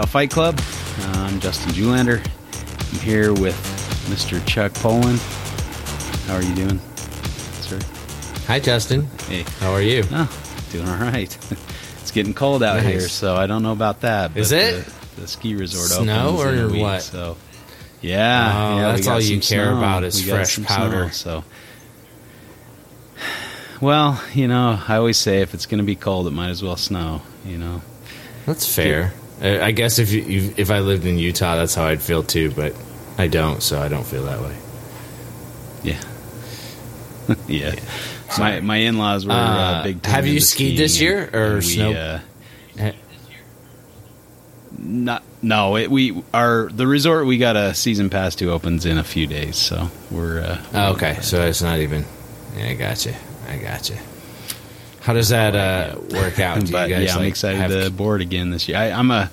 welcome to another episode of Reptile Fight Club. Uh, I'm Justin Julander. I'm here with Mr. Chuck Poland. How are you doing, sir? Hi, Justin. Hey. How are you? Oh, doing all right. it's getting cold out Nice. here, so I don't know about that. Is it? The, the ski resort Snow opens in or week, what? So, yeah, Oh, yeah, we all you care snow. about is We fresh powder. snow, so, well, you know, I always say if it's going to be cold, it might as well snow. You know. That's fair. I I guess if you, if I lived in Utah, that's how I'd feel too. But I don't, so I don't feel that way. Yeah. yeah. My my in laws were uh, Uh, big. time have you skied this year, or we, snow- Uh, not no. It, we our the resort we got a season pass to opens in a few days, so we're. Uh, Oh, okay, so it's not even. Yeah, I gotcha. I gotcha. How does that uh, work out? Do you but guys, yeah, I'm like, excited have- to board again this year. I, I'm a.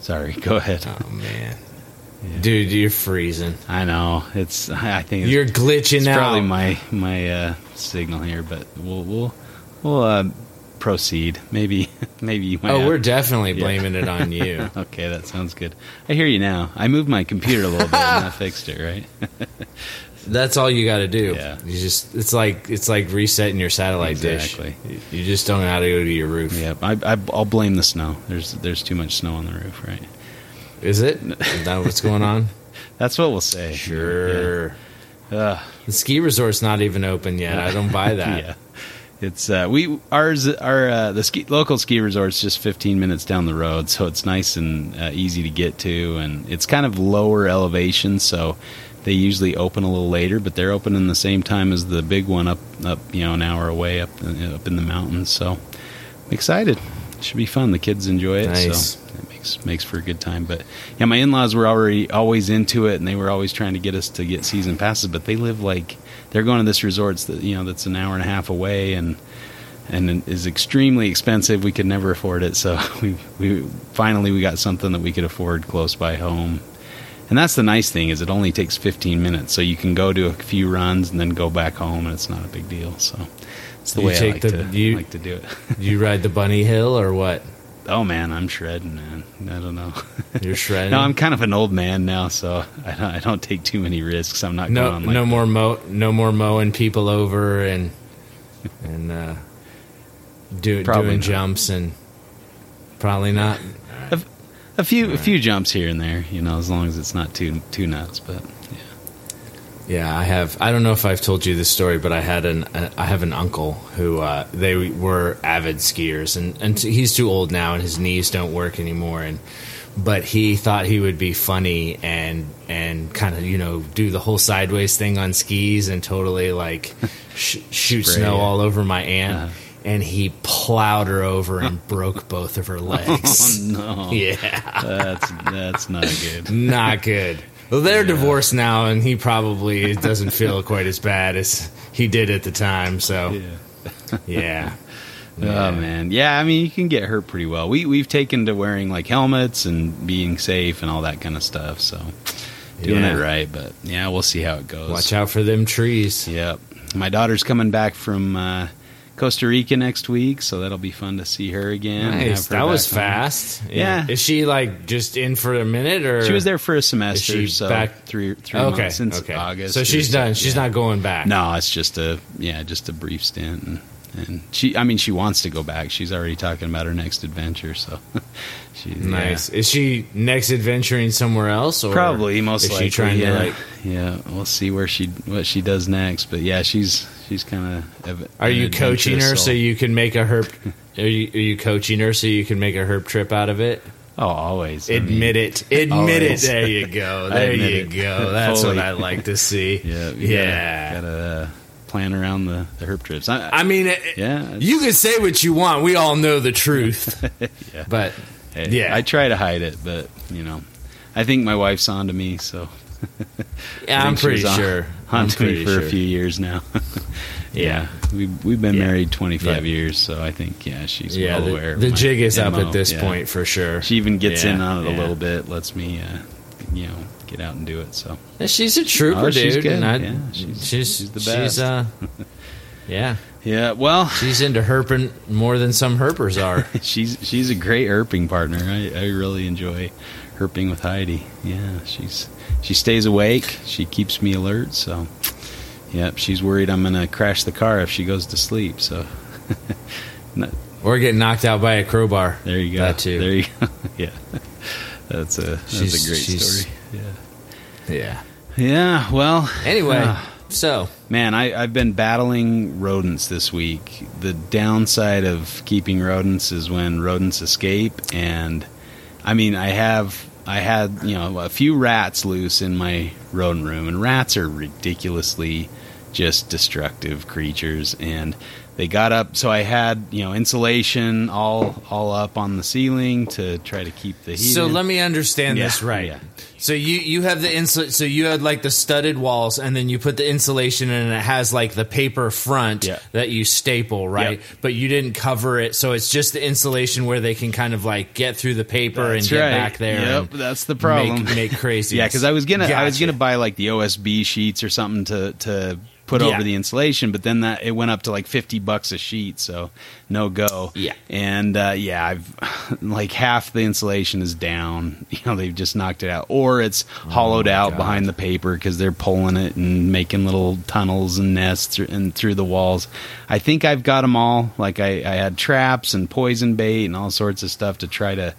Sorry, go ahead. Oh man, dude, you're freezing. I know it's. I think it's You're glitching It's out. probably my my uh, signal here, but we'll we'll we'll uh, proceed. Maybe maybe you might. oh, have- we're definitely Yeah. blaming it on you. okay. That sounds good. I hear you now. I moved my computer a little bit and that fixed it. Right. That's all you got to do. Yeah. You just it's like it's like resetting your satellite dish. Exactly. dish. You just don't know how to go to your roof. yeah. I, I I'll blame the snow. There's there's too much snow on the roof. Right. Is it? Is that what's going on? That's what we'll say. Sure. Yeah. Ugh. The ski resort's not even open yet. I don't buy that. yeah. It's uh, we ours our uh, the ski, local ski resort's just 15 minutes down the road, so it's nice and uh, easy to get to, and it's kind of lower elevation, so they usually open a little later, but they're opening the same time as the big one up up you know an hour away up up in the mountains. So I'm excited. It should be fun. The kids enjoy it, Nice. so makes makes for a good time. But yeah, my in laws were already always into it, and they were always trying to get us to get season passes. But they live like they're going to this resort that you know that's an hour and a half away, and and is extremely expensive. We could never afford it, so we we finally we got something that we could afford close by home. And that's the nice thing is it only takes 15 minutes, so you can go do a few runs and then go back home, and it's not a big deal. So it's the You way I like, the- to, you- like to do it. You ride the bunny hill or what? Oh man, I'm shredding, man. I don't know. You're shredding. no, I'm kind of an old man now, so I don't, I don't take too many risks. I'm not no going like no more mow no more mowing people over and and uh, do, doing not. jumps and probably not. a few a few jumps here and there, you know, as long as it's not too too nuts. But yeah. I have. I don't know if I've told you this story, but I had an I have an uncle who uh, they were avid skiers, and and he's too old now, and his knees don't work anymore, and but he thought he would be funny and and kind of you know do the whole sideways thing on skis and totally like sh- shoot Spray snow it. all over my aunt. Uh-huh. And he plowed her over and broke both of her legs. Oh no, Yeah, that's that's not good. not good. Well, they're divorced now, and he probably doesn't feel quite as bad as he did at the time. So, Yeah. yeah. Oh man, yeah. I mean, you can get hurt pretty well. We we've taken to wearing like helmets and being safe and all that kind of stuff. So doing Yeah. it right, but yeah, we'll see how it goes. Watch out for them trees. Yep. My daughter's coming back from uh, Costa Rica next week, so that'll be fun to see her again. Nice. her That was home. fast. Yeah. Is she like just in for a minute, or She was there for a semester, she so back- three three Okay. months since okay. August. So she's done. She's yeah. not going back. No, it's just a yeah, just a brief stint, and, and she. I mean, she wants to go back. She's already talking about her next adventure. So she's Nice. Is she next adventuring somewhere else, or Probably most is likely. she trying yeah. to like? yeah, we'll see where she what she does next. But yeah, she's she's kind of. Are you coaching her so you can make a herp? Are you, are you coaching her so you can make a herp trip out of it? Oh, always. I mean, Admit it. Admit always. it. There you go. There you it. go. That's Fully. what I like to see. Yeah, Yeah. Gotta, gotta uh, plan around the the herp trips. I, I mean, it- yeah, you can say what you want. We all know the truth. Yeah. But Hey, yeah. I try to hide it, but you know, I think my wife's on to me, so yeah, I I'm pretty sure. Me for sure. a few years now. Yeah. we we've been Yeah. married 25 Yeah. years, so I think yeah, she's Yeah, well aware. the, of the jig is up at this point for sure. She even gets in on it a little bit, lets me, uh, you know, get out and do it. So She's a trooper, Oh, she's dude. good. and I- Yeah, she's, she's- she's she's the She's best. uh, Yeah, Yeah, well, she's into herping more than some herpers are. she's she's a great herping partner. I, I really enjoy herping with Heidi. Yeah, she's she stays awake. She keeps me alert. So, yep, she's worried I'm gonna crash the car if she goes to sleep. So, No, or get knocked out by a crowbar. there you go. That too. There you go. yeah, that's a that's She's- a great story. Yeah. Yeah. Yeah. Well. Anyway, ah. so Man, I, I've been battling rodents this week. The downside of keeping rodents is when rodents escape, and I mean, I have I had you know a few rats loose in my rodent room, and rats are ridiculously just destructive creatures, and they got up. So I had you know insulation all all up on the ceiling to try to keep the heat. so in. let me understand Yeah, this right. yeah. So you you have the insul- so you had like the studded walls, and then you put the insulation, in and it has like the paper front Yeah. that you staple, right? But you didn't cover it, so it's just the insulation where they can kind of like get through the paper That's and get right. back there. Yep, that's the problem. Make, make crazy. Yeah, because I was gonna I was gonna buy like the OSB sheets or something to to put Yeah. over the insulation, but then that it went up to like fifty bucks a sheet, so no go. Yeah. and uh, yeah, I've like half the insulation is down. You know, they've just knocked it out, or it's hollowed Oh my out God. behind the paper because they're pulling it and making little tunnels and nests through, and through the walls. I think I've got them all. Like I, I had traps and poison bait and all sorts of stuff to try to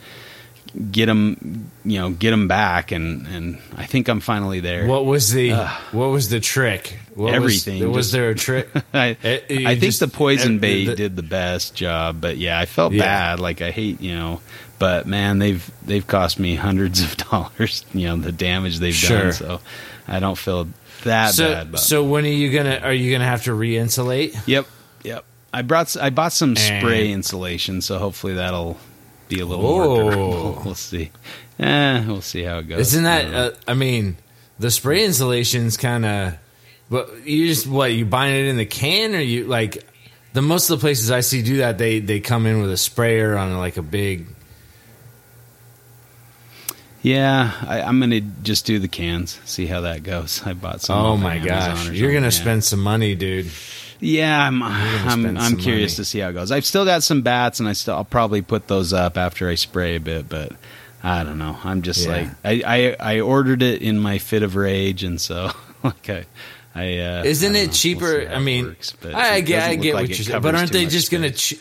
get them, you know, get them back, and and I think I'm finally there. What was the what was the trick? What Everything, Was, was there a trick? I, you I think just- the poison eh, bait the- did the best job, but yeah, I felt Yeah. bad. Like I hate, you know, but man, they've they've cost me hundreds of dollars. You know, the damage they've Sure. done. So I don't feel that so bad. But so when are you gonna are you gonna have to re-insulate? yep, yep. I brought I bought some spray insulation, so hopefully that'll be a little Oh. more durable. We'll see. Eh, we'll see how it goes. Isn't that? don't know. Uh, I mean, the spray insulation's kind of. But you just what you buying it in the can or you like the most of the places I see do that they they come in with a sprayer on like a big. Yeah, I, I'm gonna just do the cans. See how that goes. I bought some. Oh my gosh, you're gonna yeah. spend some money, dude. Yeah, I'm. I'm. I'm curious money. to see how it goes. I've still got some bats, and I still. I'll probably put those up after I spray a bit, but I don't know. I'm just Yeah. like I, I. I ordered it in my fit of rage, and so like I. I uh, Isn't I it know. We'll cheaper? I mean, works, I, I get, I get like what you're saying, but aren't they just going to?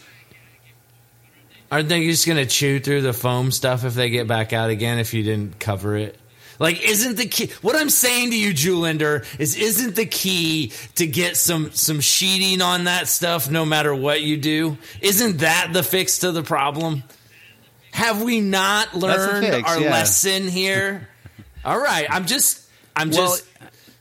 aren't they just going to chew through the foam stuff if they get back out again if you didn't cover it? Like, isn't the key? What I'm saying to you, Julander, is isn't the key to get some some sheeting on that stuff no matter what you do? Isn't that the fix to the problem? Have we not learned fix, our yeah. lesson here? All right, I'm just, I'm Well, just.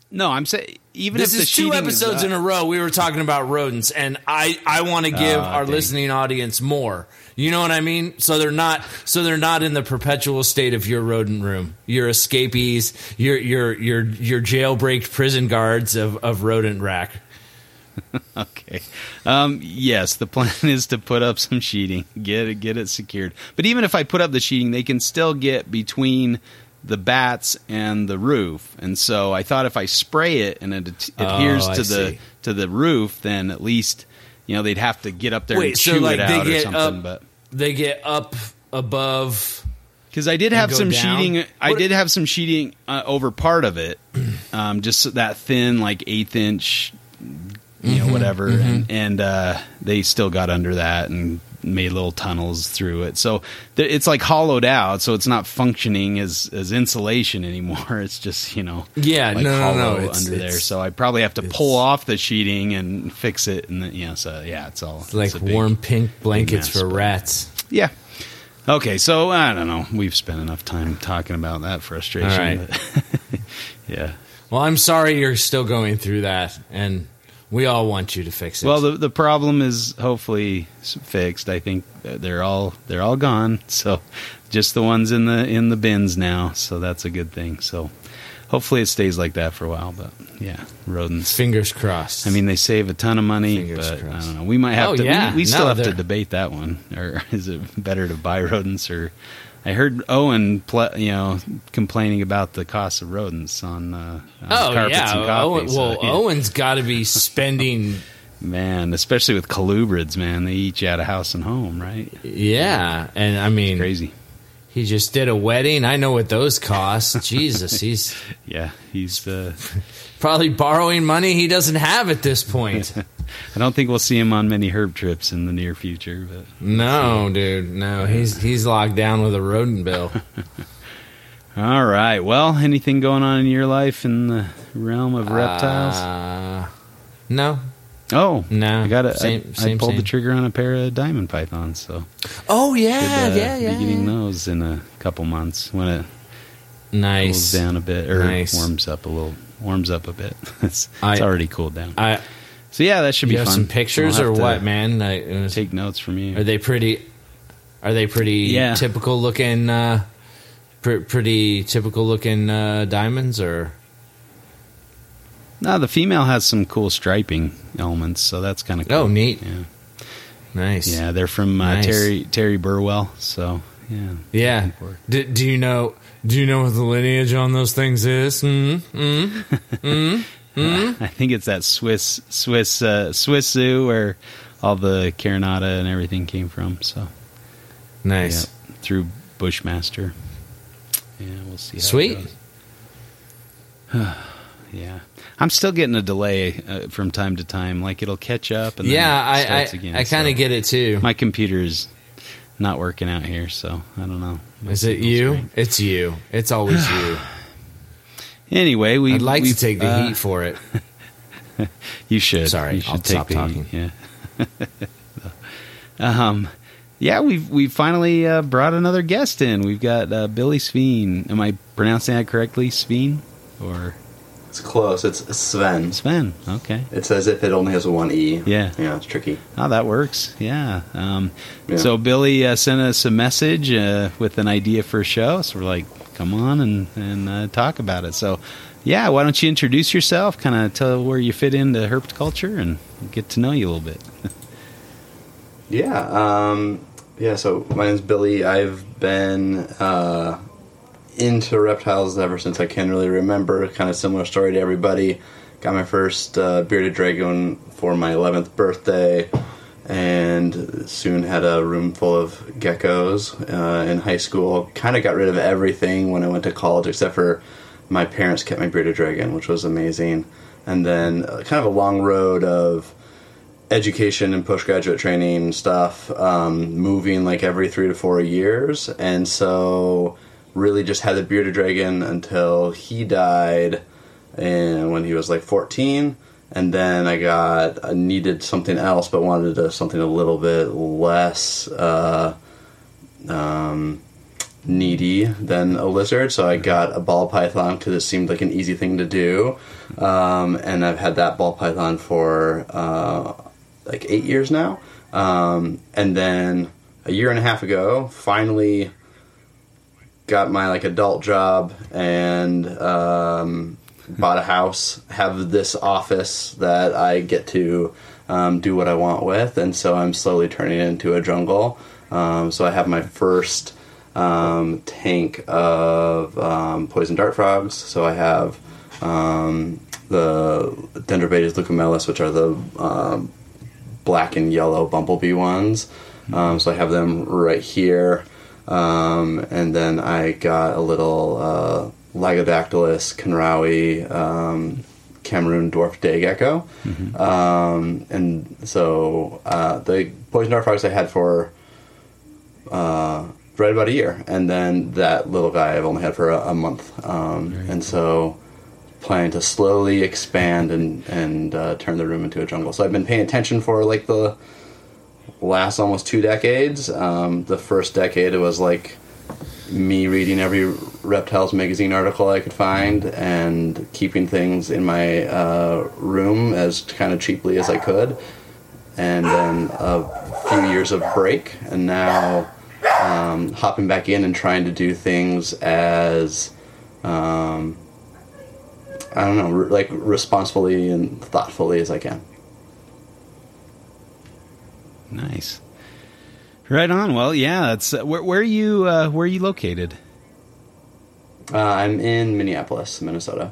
no, I'm saying even This if is two episodes is in a row. We were talking about rodents, and I I want to give Ah, our dang. listening audience more. You know what I mean? So they're not so they're not in the perpetual state of your rodent room, your escapees, your your your your jailbreak prison guards of of rodent rack. Okay. Um, yes, the plan is to put up some sheeting, get it, get it secured. But even if I put up the sheeting, they can still get between the bats and the roof. And so I thought if I spray it and it ad- Oh, adheres I to the see. to the roof, then at least you know they'd have to get up there Wait, and so, chew like, it out or something. up- But They get up above. because I did have some down? sheeting, I What- did have some sheeting uh, over part of it, um, just that thin, like eighth inch, you Mm-hmm, know, whatever, and, and uh, they still got under that and made little tunnels through it. So th- it's like hollowed out, so it's not functioning as as insulation anymore. It's just you know, Yeah, like no, no, no, it's- under there. So I probably have to pull off the sheeting and fix it, and then, you know, so yeah, it's all It's like it's big- warm pink blankets mess, for rats. yeah. Okay, so I don't know. We've spent enough time talking about that frustration. Right. yeah. Well, I'm sorry you're still going through that, and we all want you to fix it. Well, the the problem is hopefully fixed. I think uh, they're all they're all gone. So just the ones in the in the bins now. So that's a good thing. So hopefully it stays like that for a while. But yeah, rodents. Fingers crossed. I mean, they save a ton of money, Fingers but I crossed. don't know. We might have Oh, to. we- yeah. We, still No, have to debate that one. Or is it better to buy rodents? Or I heard Owen, pl- you know, complaining about the cost of rodents on, uh, on Oh carpets yeah, and coffee. Owen, so, well, yeah. Owen's got to be spending Man, especially with colubrids, man, they eat you out of house and home, right? Yeah, and I mean, Crazy. he just did a wedding. I know what those cost. Jesus, he's Yeah, he's. Uh, probably borrowing money he doesn't have at this point. I don't think we'll see him on many herp trips in the near future, but No, dude, no, he's he's locked down with a rodent bill. all right. Well, anything going on in your life in the realm of reptiles? Uh, no, oh, no, I got it. Same, I, same, I pulled same. the trigger on a pair of diamond pythons, so Oh yeah, should, uh, yeah, yeah. be getting yeah. those in a couple months when it cools down a bit or Nice. warms up a little. Warms up a bit. it's, I- it's already cooled down. I So yeah, that should you be have fun. some pictures or what, man? I, uh, Take notes from you. Are they pretty? Are they pretty Yeah. typical looking? Uh, pr- pretty typical looking uh, diamonds, or No, the female has some cool striping elements, so that's kind of cool. Oh, neat. Yeah, nice? yeah, they're from uh, Nice. Terry Terry Burwell. So yeah, yeah. Do, do you know? Do you know what the lineage on those things is? Mm, mm. I think it's that Swiss Swiss uh, Swiss zoo where all the Carinata and everything came from. So Nice. yeah, through Bushmaster. Yeah, we'll see. How Sweet. Yeah, I'm still getting a delay uh, from time to time. Like it'll catch up. And Yeah, then it I I, I kind of so. get it too. my computer is not working out here, so I don't know. My Is it you? great. It's you. It's always you. Anyway, we I'd like we, to take the uh, heat for it. You should. Sorry, you should I'll stop talking. heat, Yeah. um, yeah, we've we finally uh, brought another guest in. We've got uh, Billy Sveen. Am I pronouncing that correctly? Sveen or It's close. It's Sven. Sven? Okay. It's as if it only has one e. Yeah. Yeah, it's tricky. Oh, that works. Yeah. Um, Yeah. So Billy uh, sent us a message uh, with an idea for a show. So we're like, come on and and uh, talk about it. So yeah, why don't you introduce yourself? Kind of tell where you fit into herpetoculture and get to know you a little bit. Yeah. Um, yeah. So my name's Billy. I've been uh, into reptiles ever since I can really remember. Kind of similar story to everybody. Got my first uh, bearded dragon for my 11th birthday, and soon had a room full of geckos uh, in high school. Kind of got rid of everything when I went to college, except for my parents kept my bearded dragon, which was amazing. And then uh, kind of a long road of education and postgraduate training stuff, um, moving like every three to four years, and so really just had the bearded dragon until he died, and when he was like fourteen, and then I got I needed something else, but wanted something a little bit less. Uh, um, needy than a lizard, so I got a ball python because it seemed like an easy thing to do. Um, and I've had that ball python for uh, like eight years now. Um, and then a year and a half ago, finally got my like adult job and um, bought a house. Have this office that I get to um, do what I want with, and so I'm slowly turning it into a jungle. Um, so I have my first um, tank of um, poison dart frogs. So I have um, the Dendrobates leucomelas, which are the black and yellow bumblebee ones. So I have them right here. Um, and then I got a little uh, Lygodactylus conraui um, Cameroon dwarf day gecko. Um, and so uh, the poison dart frogs I had for uh, right about a year, and then that little guy I've only had for a, a month. Um, and so planning to slowly expand and and uh, turn the room into a jungle. So I've been paying attention for like the last almost two decades. Um, the first decade it was like me reading every reptiles magazine article I could find and keeping things in my uh, room as kind of cheaply as I could. And then a few years of break, and now um, hopping back in and trying to do things as um, I don't know, re- like responsibly and thoughtfully as I can. Nice. Right on. Well, yeah. That's uh, where, where are you? Uh, where are you located? Uh, I'm in Minneapolis, Minnesota.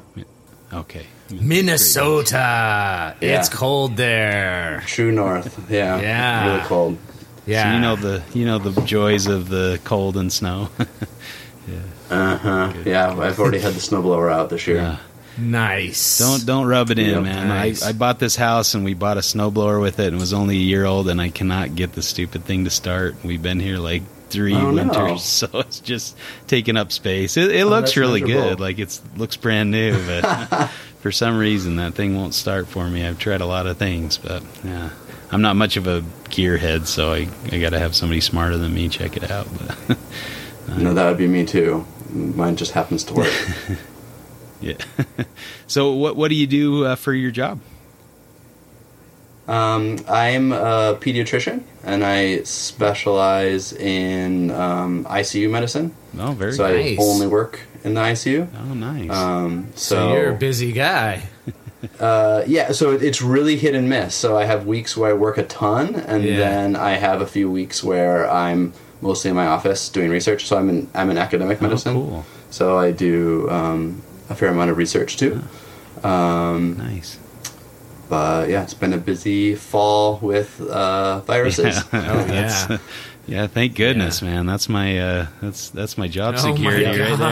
Okay. Minnesota. It's Yeah. cold there. True North. Yeah. Yeah. Really cold. Yeah. So you know the you know the joys of the cold and snow. yeah. Uh huh. Yeah. I've already had the snowblower out this year. Yeah. Nice. Don't don't rub it in, Yep. man. Nice. I, I bought this house and we bought a snowblower with it and it was only a year old and I cannot get the stupid thing to start. We've been here like three Oh, no. winters, so it's just taking up space. It, it Oh, looks really miserable. good, like it's looks brand new, but for some reason that thing won't start for me. I've tried a lot of things, but yeah. I'm not much of a gearhead, so I, I got to have somebody smarter than me check it out. But No, that would be me too. Mine just happens to work. Yeah. so what what do you do uh, for your job? um, I'm a pediatrician and I specialize in um, ICU medicine. Oh, very so nice. I only work in the ICU. Oh, nice. Um, So, so you're a busy guy. Uh, yeah, so it's really hit and miss. So I have weeks where I work a ton, and Yeah. then I have a few weeks where I'm mostly in my office doing research. So I'm in I'm in academic medicine. Oh, cool. So I do um, a fair amount of research too. Um, Nice. but yeah, it's been a busy fall with uh, viruses. Oh, yeah. yeah. Thank goodness, man. That's my uh, that's that's my job Oh, security my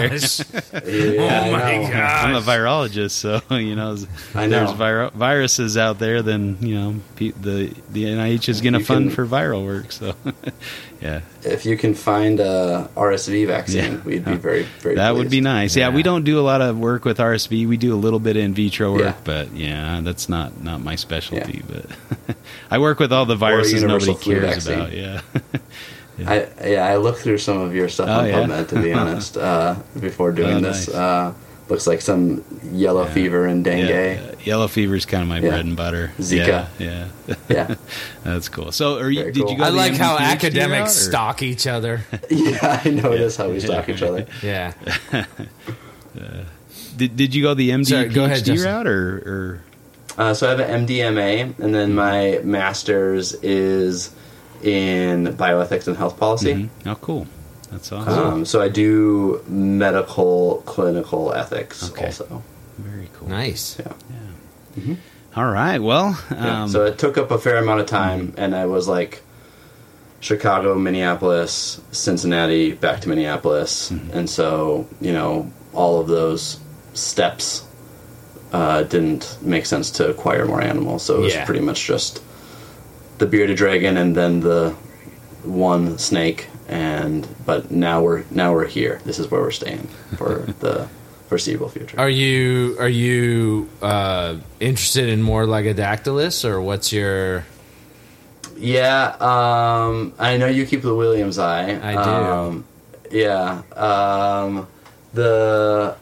right there. Yeah, Oh I my know. God. I'm a virologist, so you know, I there's know. viro- viruses out there. Then you know, pe- the the NIH is going to fund can- for viral work. So, yeah, If you can find a RSV vaccine, Yeah. we'd be very very. that would be nice. Yeah. Yeah. we don't do a lot of work with RSV. We do a little bit of in vitro work, Yeah. but yeah, that's not not my specialty. But I work with all the viruses nobody cares vaccine. about. Yeah. I yeah, I looked through some of your stuff Oh, on yeah? PubMed to be honest uh, before doing Oh, this. nice. Uh, looks like some yellow Yeah. fever and dengue. Yeah, uh, yellow fever is kind of my Yeah. bread and butter. Zika. Yeah, yeah. Yeah, that's cool. So, are you? Very Did cool. you go? I the like how MD academics route, stalk each other. yeah, I notice how we stalk each other. Yeah. Did, did you go the MD Sorry, go ahead, PhD Justin. route or, or Uh, so I have an MDMA, and then my master's is in bioethics and health policy. Mhm. oh cool that's awesome Um, so I do medical clinical ethics Okay. also. very cool Nice. Yeah. yeah All right well Yeah, um, so it took up a fair amount of time, and I was like Chicago, Minneapolis, Cincinnati, back to Minneapolis, Mm-hmm. and so you know all of those steps uh, didn't make sense to acquire more animals. So it was Yeah. pretty much just the bearded dragon, and then the one snake, and but now we're now we're here. This is where we're staying for the foreseeable future. Are you are you uh, interested in more Lygodactylus or what's your? Yeah, um, I know you keep the Williamsi. I do. Um, yeah, um, the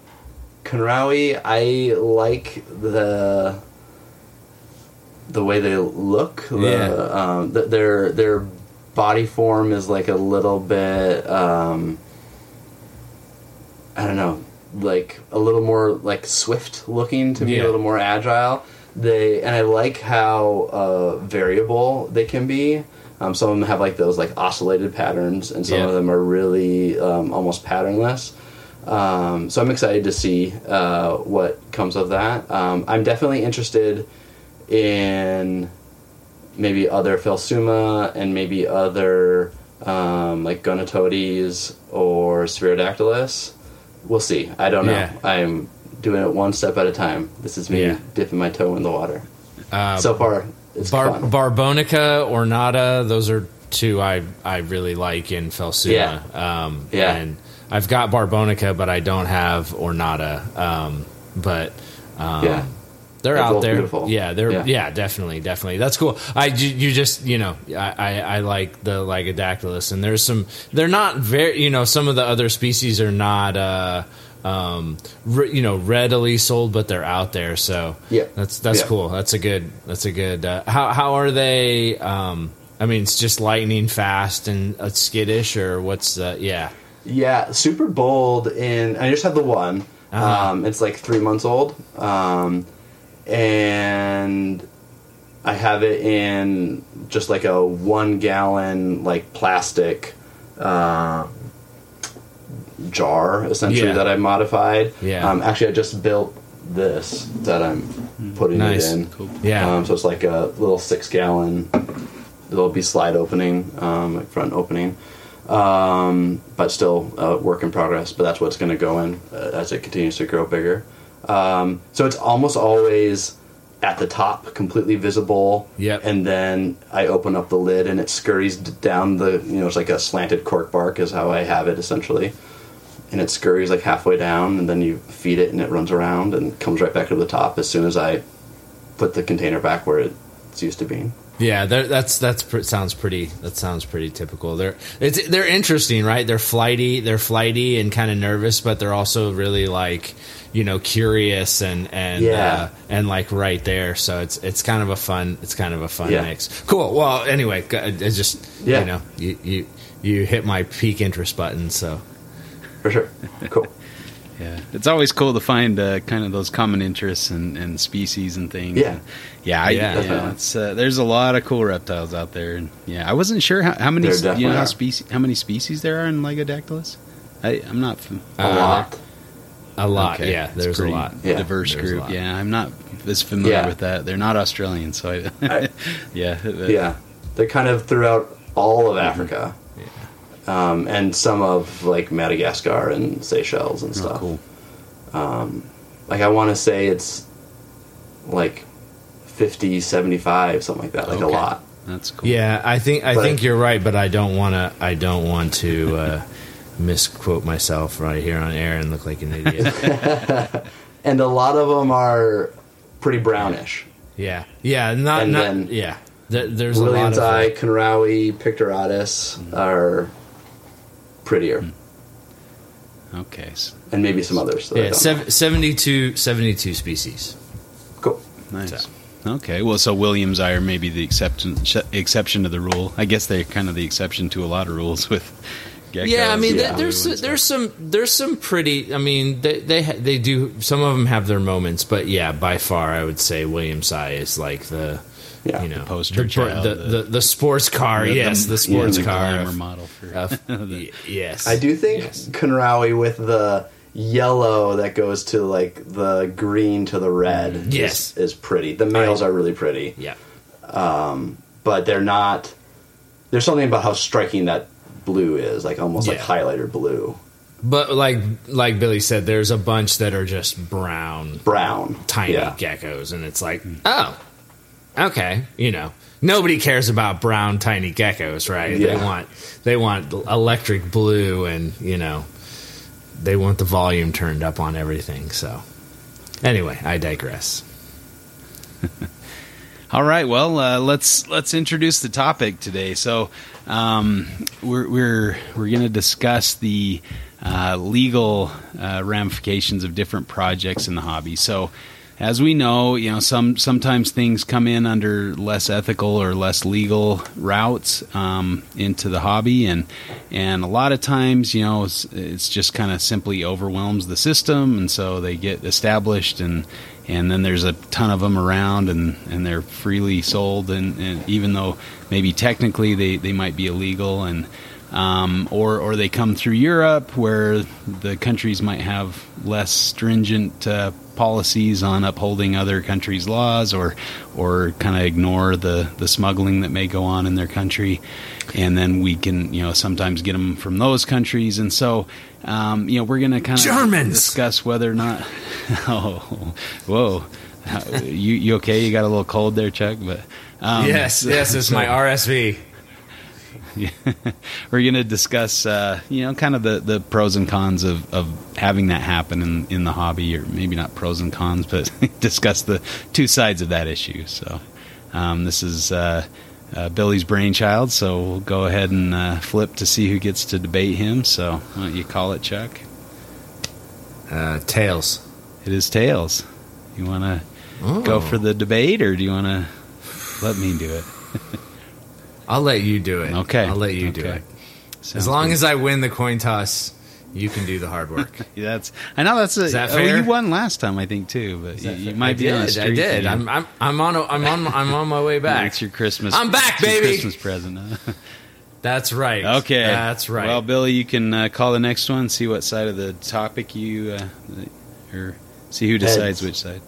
Conraui, I like the the way they look. The, Yeah. um, th- their their body form is like a little bit. Um, I don't know, like a little more like swift looking to me, Yeah. a little more agile. They and I like how uh, variable they can be. Um, some of them have like those like ocellated patterns, and some Yeah. of them are really um, almost patternless. Um, so I'm excited to see uh, what comes of that. Um, I'm definitely interested in maybe other Phelsuma and maybe other um, like Gonatodes or Sphaerodactylus. We'll see. I don't know. Yeah. I'm doing it one step at a time. This is me Yeah. dipping my toe in the water. Uh, so far, it's Bar- fun. Borbonica or Nada, those are two I I really like in Phelsuma. Yeah. Um, Yeah. And I've got Borbonica, but I don't have Ornata. Um, but um, Yeah. They're, They're out there. beautiful. Yeah, they're yeah. Yeah. definitely, definitely. That's cool. I you, you just you know I, I I like the Lygodactylus, and there's some. They're not very you know some of the other species are not. Uh, um, re, you know, readily sold, but they're out there. So Yeah. that's that's Yeah. cool. That's a good. That's a good. Uh, how how are they? Um, I mean, it's just lightning fast and uh, skittish, or what's the? Yeah, Yeah, super bold. In I just have the one. Uh-huh. Um, it's like three months old, um, and I have it in just like a one gallon like plastic uh, jar essentially Yeah. that I modified. Yeah. Um, actually, I just built this that I'm putting Nice. it in. Cool. Yeah. Um, so it's like a little six gallon. It'll be slide opening, um, like front opening, um, but still a work in progress. But that's what's going to go in uh, as it continues to grow bigger. Um, so it's almost always at the top, completely visible. Yep. And then I open up the lid and it scurries down the. You know, it's like a slanted cork bark is how I have it essentially. And it scurries like halfway down, and then you feed it, and it runs around and comes right back to the top as soon as I put the container back where it's used to being. Yeah, that's that's sounds pretty. That sounds pretty typical. They're it's they're interesting, right? They're flighty, they're flighty and kind of nervous, but they're also really like you know curious and and Yeah. uh, and like right there. So it's it's kind of a fun it's kind of a fun Yeah. mix. Cool. Well, anyway, g- it's just Yeah. you know you you you hit my peak interest button. So For sure. Cool. Yeah, it's always cool to find uh, kind of those common interests and, and species and things. Yeah. yeah, I, Yeah. yeah. It's uh, there's a lot of cool reptiles out there, and yeah, I wasn't sure how, how many you know how are. species how many species there are in Lygodactylus. I, I'm not fam- A Uh, lot. a lot. Okay. Yeah, It's there's a lot. Yeah. diverse There's group. lot. Yeah, I'm not as familiar Yeah. with that. They're not Australian, so I, I- yeah, Yeah. They're kind of throughout all of Africa. Um, and some of like Madagascar and Seychelles and Oh, stuff. cool. Like I want to say it's like 50, 75, something like that. Like a lot. That's cool. Yeah, I think I But- think you're right, but I don't want to. I don't want to uh, misquote myself right here on air and look like an idiot. And a lot of them are pretty brownish. yeah, yeah, not And not then yeah. There, there's Williams a lot of eye, like, Conraui, Picturatus are prettier. Okay. And maybe some others. yeah, don't sev- 72, 72 species. Cool. Nice. Okay, well, so Williamsi are maybe the exception sh- exception to the rule. I guess they're kind of the exception to a lot of rules with geckos. Yeah, I mean, yeah. there- there's there's some there's some pretty. I mean, they they they do. Some of them have their moments, but yeah, by far, I would say Williamsi is like the. Yeah. You know, poster the, child, the, the- the, the sports car, yes, the, sports the car, glamour of- model for of- y- yes, I do think Yes. Conraui with the yellow that goes to like the green to the red mm-hmm. Yes. is, is pretty. The males I- are really pretty, Yeah, um, but they're not. There's something about how striking that blue is, like almost like highlighter blue, but like like Billy said, there's a bunch that are just brown, brown, tiny Yeah. geckos, and it's like, mm. oh, okay, you know. Nobody cares about brown tiny geckos, right? They want they want electric blue, and you know, they want the volume turned up on everything. So, anyway, I digress. All right, well, uh, let's let's introduce the topic today. So, um, we're we're we're going to discuss the uh, legal uh, ramifications of different projects in the hobby. So, as we know, you know, some sometimes things come in under less ethical or less legal routes um, into the hobby, and and a lot of times, you know, it's, it's just kind of simply overwhelms the system, and so they get established and and then there's a ton of them around and, and they're freely sold. And, and even though maybe technically they, they might be illegal and um, or or they come through Europe where the countries might have less stringent uh, policies on upholding other countries' laws or or kind of ignore the, the smuggling that may go on in their country. And then we can you know sometimes get them from those countries. And so um, you know we're going to kind of discuss whether or not oh whoa. You you okay? You got a little cold there Chuck? But um, yes, yes, it's so- my RSV. we're going to discuss, uh, you know, kind of the, the pros and cons of, of having that happen in, in the hobby, or maybe not pros and cons, but discuss the two sides of that issue. So, um, this is uh, uh, Billy's brainchild, so we'll go ahead and uh, flip to see who gets to debate him. So, why don't you call it, Chuck? Uh, tails. It is Tails. You want to go for the debate, or do you want to let me do it? I'll let you do it. Okay. I'll let you do it. Sounds As long good. as I win the coin toss, you can do the hard work. That's. I know that's a. Is that oh, fair? you won last time, I think too. But you, you might I be on did. streak. I did. I'm, I'm, I'm on. A, I'm on. I'm on my way back. It's your Christmas. I'm back, baby. Christmas present. huh? That's right. okay, That's right. Well, Billy, you can uh, call the next one. See what side of the topic you uh, or See who decides Heads. which side.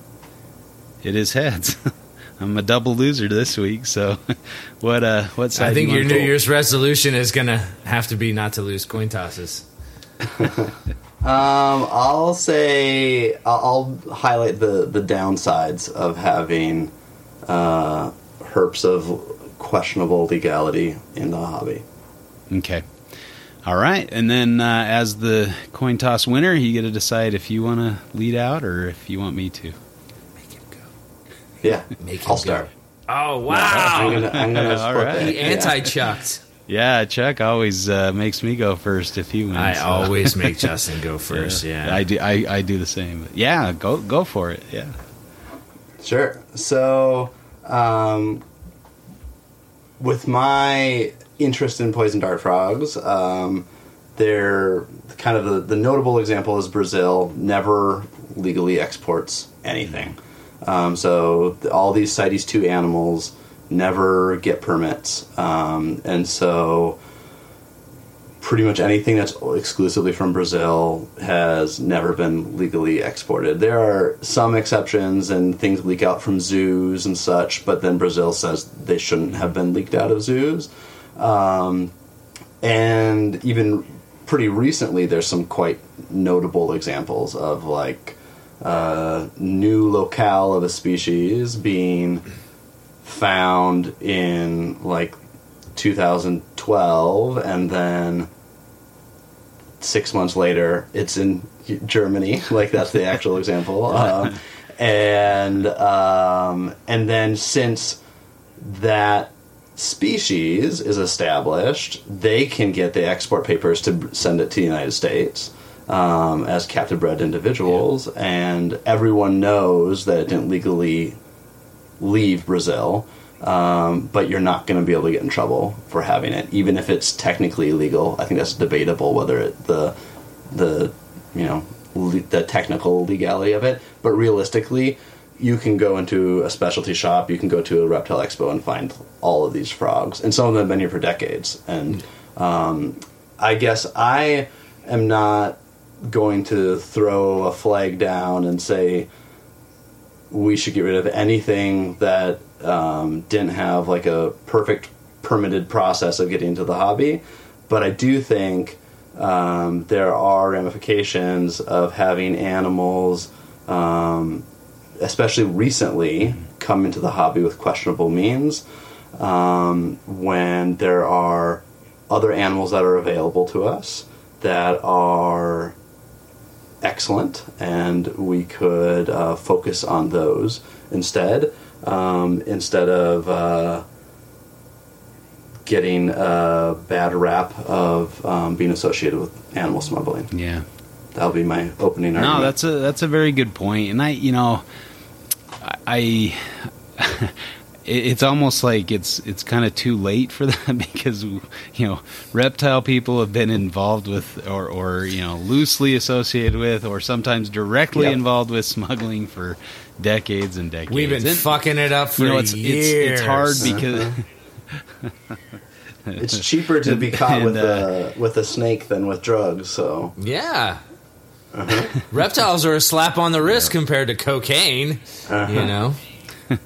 It is heads. I'm a double loser this week, so what uh what side I think you your New pull? Year's resolution is gonna have to be not to lose coin tosses. Um, I'll say I'll, I'll highlight the the downsides of having uh, herps of questionable legality in the hobby. Okay. All right, and then uh, as the coin toss winner, you get to decide if you want to lead out or if you want me to. Make him go. Yeah, Make him I'll start. Oh I'm wow! gonna, I'm gonna All split right. that. he Yeah. anti-chucked. Yeah, Chuck always uh, makes me go first if he wins. I so- always make Justin go first. Yeah, I do. I, I do the same. But yeah, go go for it. Yeah. Sure. So, um, with my interest in poison dart frogs, um, they're kind of the, the notable example is Brazil never legally exports anything. Um, so all these CITES two animals never get permits, um, and so pretty much anything that's exclusively from Brazil has never been legally exported. There are some exceptions and things leak out from zoos and such, but then Brazil says they shouldn't have been leaked out of zoos. Um, and even pretty recently, there's some quite notable examples of like uh, new locale of a species being found in like 2012 and then six months later it's in germany. Like that's the actual example. Um, and um, and then since that species is established they can get the export papers to send it to the united states um, as captive bred individuals and everyone knows that it didn't legally leave Brazil, um, but you're not going to be able to get in trouble for having it, even if it's technically illegal. I think that's debatable whether it, the the you know le- the technical legality of it, but realistically, you can go into a specialty shop, you can go to a reptile expo and find all of these frogs, and some of them have been here for decades. And um, I guess I am not going to throw a flag down and say we should get rid of anything that um, didn't have like a perfect permitted process of getting into the hobby. But I do think um, there are ramifications of having animals, um, especially recently, come into the hobby with questionable means. Um, when there are other animals that are available to us that are excellent, and we could uh, focus on those instead, um, instead of uh, getting a bad rap of um, being associated with animal smuggling. Yeah. That'll be my opening argument. No, that's a that's a very good point, and I, you know, I, it- it's almost like it's it's kind of too late for that because you know reptile people have been involved with or or you know loosely associated with or sometimes directly Yep. involved with smuggling for decades and decades. we've been And, fucking it up for you know it's years. it's it's hard because it's cheaper to be caught And, with uh, a with a snake than with drugs. So yeah. Uh-huh. Reptiles are a slap on the wrist compared to cocaine. Uh-huh. You know,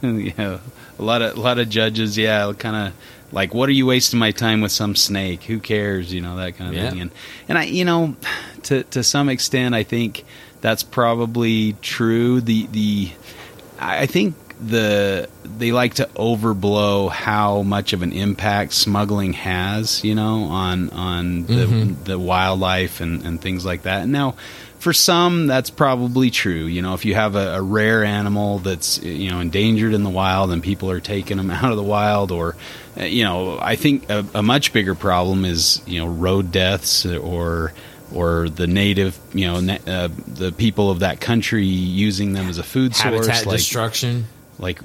you know, a lot of a lot of judges, yeah, kind of like, what are you wasting my time with some snake? Who cares? You know that kind of Yeah. thing. And and I, you know, to to some extent, I think that's probably true. The the I think the they like to overblow how much of an impact smuggling has, you know, on on the Mm-hmm. the wildlife and, and things like that. Now, for some, that's probably true. You know, if you have a, a rare animal that's you know endangered in the wild and people are taking them out of the wild, or uh, you know, I think a, a much bigger problem is you know road deaths or or the native, you know, na- uh, the people of that country using them as a food habitat source, like destruction. like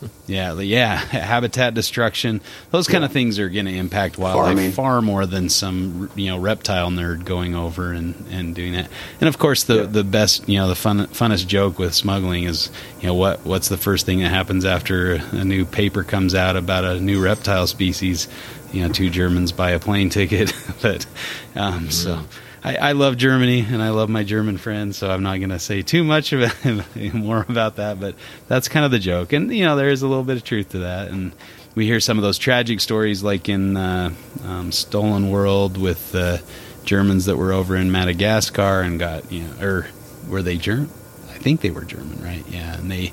yeah yeah habitat destruction. Those kind of things are going to impact wildlife Farming. far more than some you know reptile nerd going over and, and doing that. And of course the Yeah. the best you know the fun, funnest joke with smuggling is you know what what's the first thing that happens after a new paper comes out about a new reptile species? You know two germans buy a plane ticket. But um, so I, I love Germany and I love my German friends, so I'm not going to say too much about more about that. But that's kind of the joke, and you know there is a little bit of truth to that. And we hear some of those tragic stories, like in uh, um, Stolen World with the Germans that were over in Madagascar and got you know, or were they German? I think they were German, right? Yeah, and they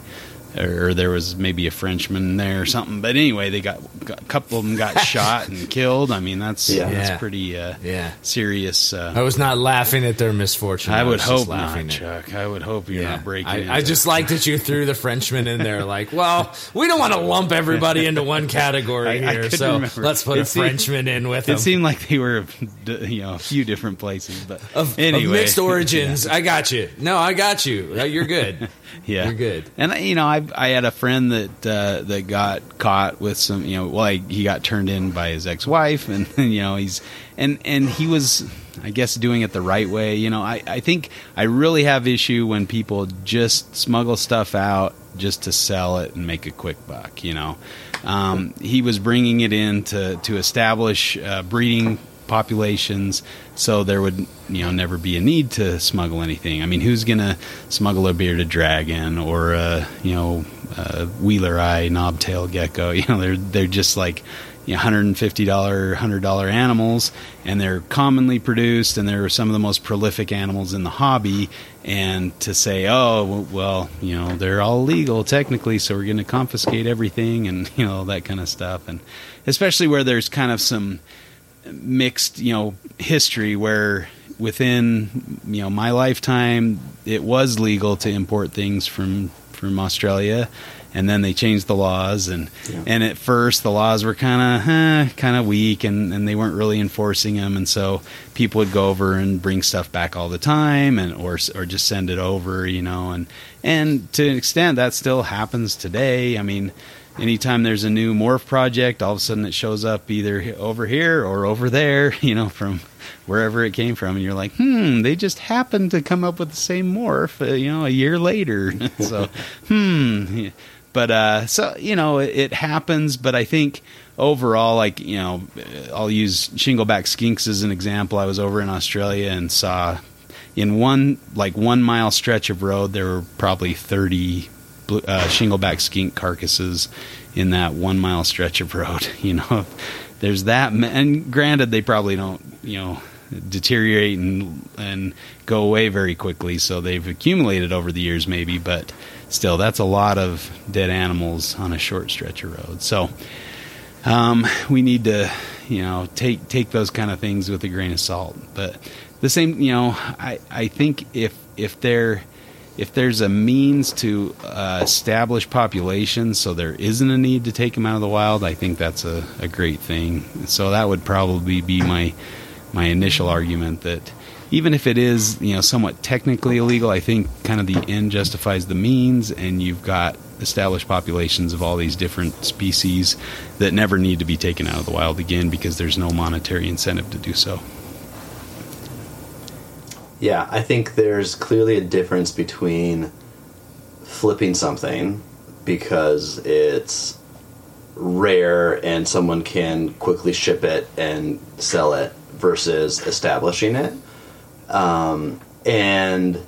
or there was maybe a Frenchman there or something. But anyway, they got, got a couple of them got shot and killed. I mean, that's Yeah. that's Yeah. pretty uh, Yeah. serious. Uh, I was not laughing at their misfortune. I would hope not, at- Chuck. I would hope you're not breaking. I, into- I just like that you threw the Frenchman in there. Like, well, we don't want to lump everybody into one category I- I here, couldn't so remember. let's put It a seemed- Frenchman in with It them. seemed like they were, you know, a few different places, but of, anyway, of mixed origins. I got you. No, I got you. Uh, You're good. Yeah, You're good. And you know, I I had a friend that uh, that got caught with some, you know, well, like he got turned in by his ex wife, and you know he's and and he was, I guess, doing it the right way. You know, I I think I really have issue when people just smuggle stuff out just to sell it and make a quick buck. You know, um, he was bringing it in to to establish uh, breeding populations so there would you know never be a need to smuggle anything. I mean who's gonna smuggle a bearded dragon or a you know a wheeleri knobtail gecko? You know they're they're just like you know, $150 $100 animals and they're commonly produced and they're some of the most prolific animals in the hobby. And to say oh well you know they're all legal technically so we're going to confiscate everything and you know that kind of stuff. And especially where there's kind of some mixed you know history where within you know my lifetime it was legal to import things from from Australia and then they changed the laws and Yeah. and at first the laws were kind of eh, kind of weak and, and they weren't really enforcing them and so people would go over and bring stuff back all the time and or or just send it over you know and and to an extent that still happens today I mean anytime there's a new morph project, all of a sudden it shows up either over here or over there, you know, from wherever it came from, and you're like, hmm, they just happened to come up with the same morph, uh, you know, a year later. so, hmm. But uh, so you know, it, it happens. But I think overall, like you know, I'll use shingleback skinks as an example. I was over in Australia and saw in one like one mile stretch of road there were probably 30 uh, shingleback skink carcasses in that one mile stretch of road you know? There's that and granted they probably don't you know deteriorate and and go away very quickly so they've accumulated over the years maybe but still that's a lot of dead animals on a short stretch of road. So um, we need to you know take take those kind of things with a grain of salt. But the same you know i i think if if there if there's a means to uh, establish populations so there isn't a need to take them out of the wild i think that's a, a great thing. So that would probably be my my initial argument that even if it is you know somewhat technically illegal i think kind of the end justifies the means and you've got established populations of all these different species that never need to be taken out of the wild again because there's no monetary incentive to do so Yeah, I think there's clearly a difference between flipping something because it's rare and someone can quickly ship it and sell it versus establishing it. Um, and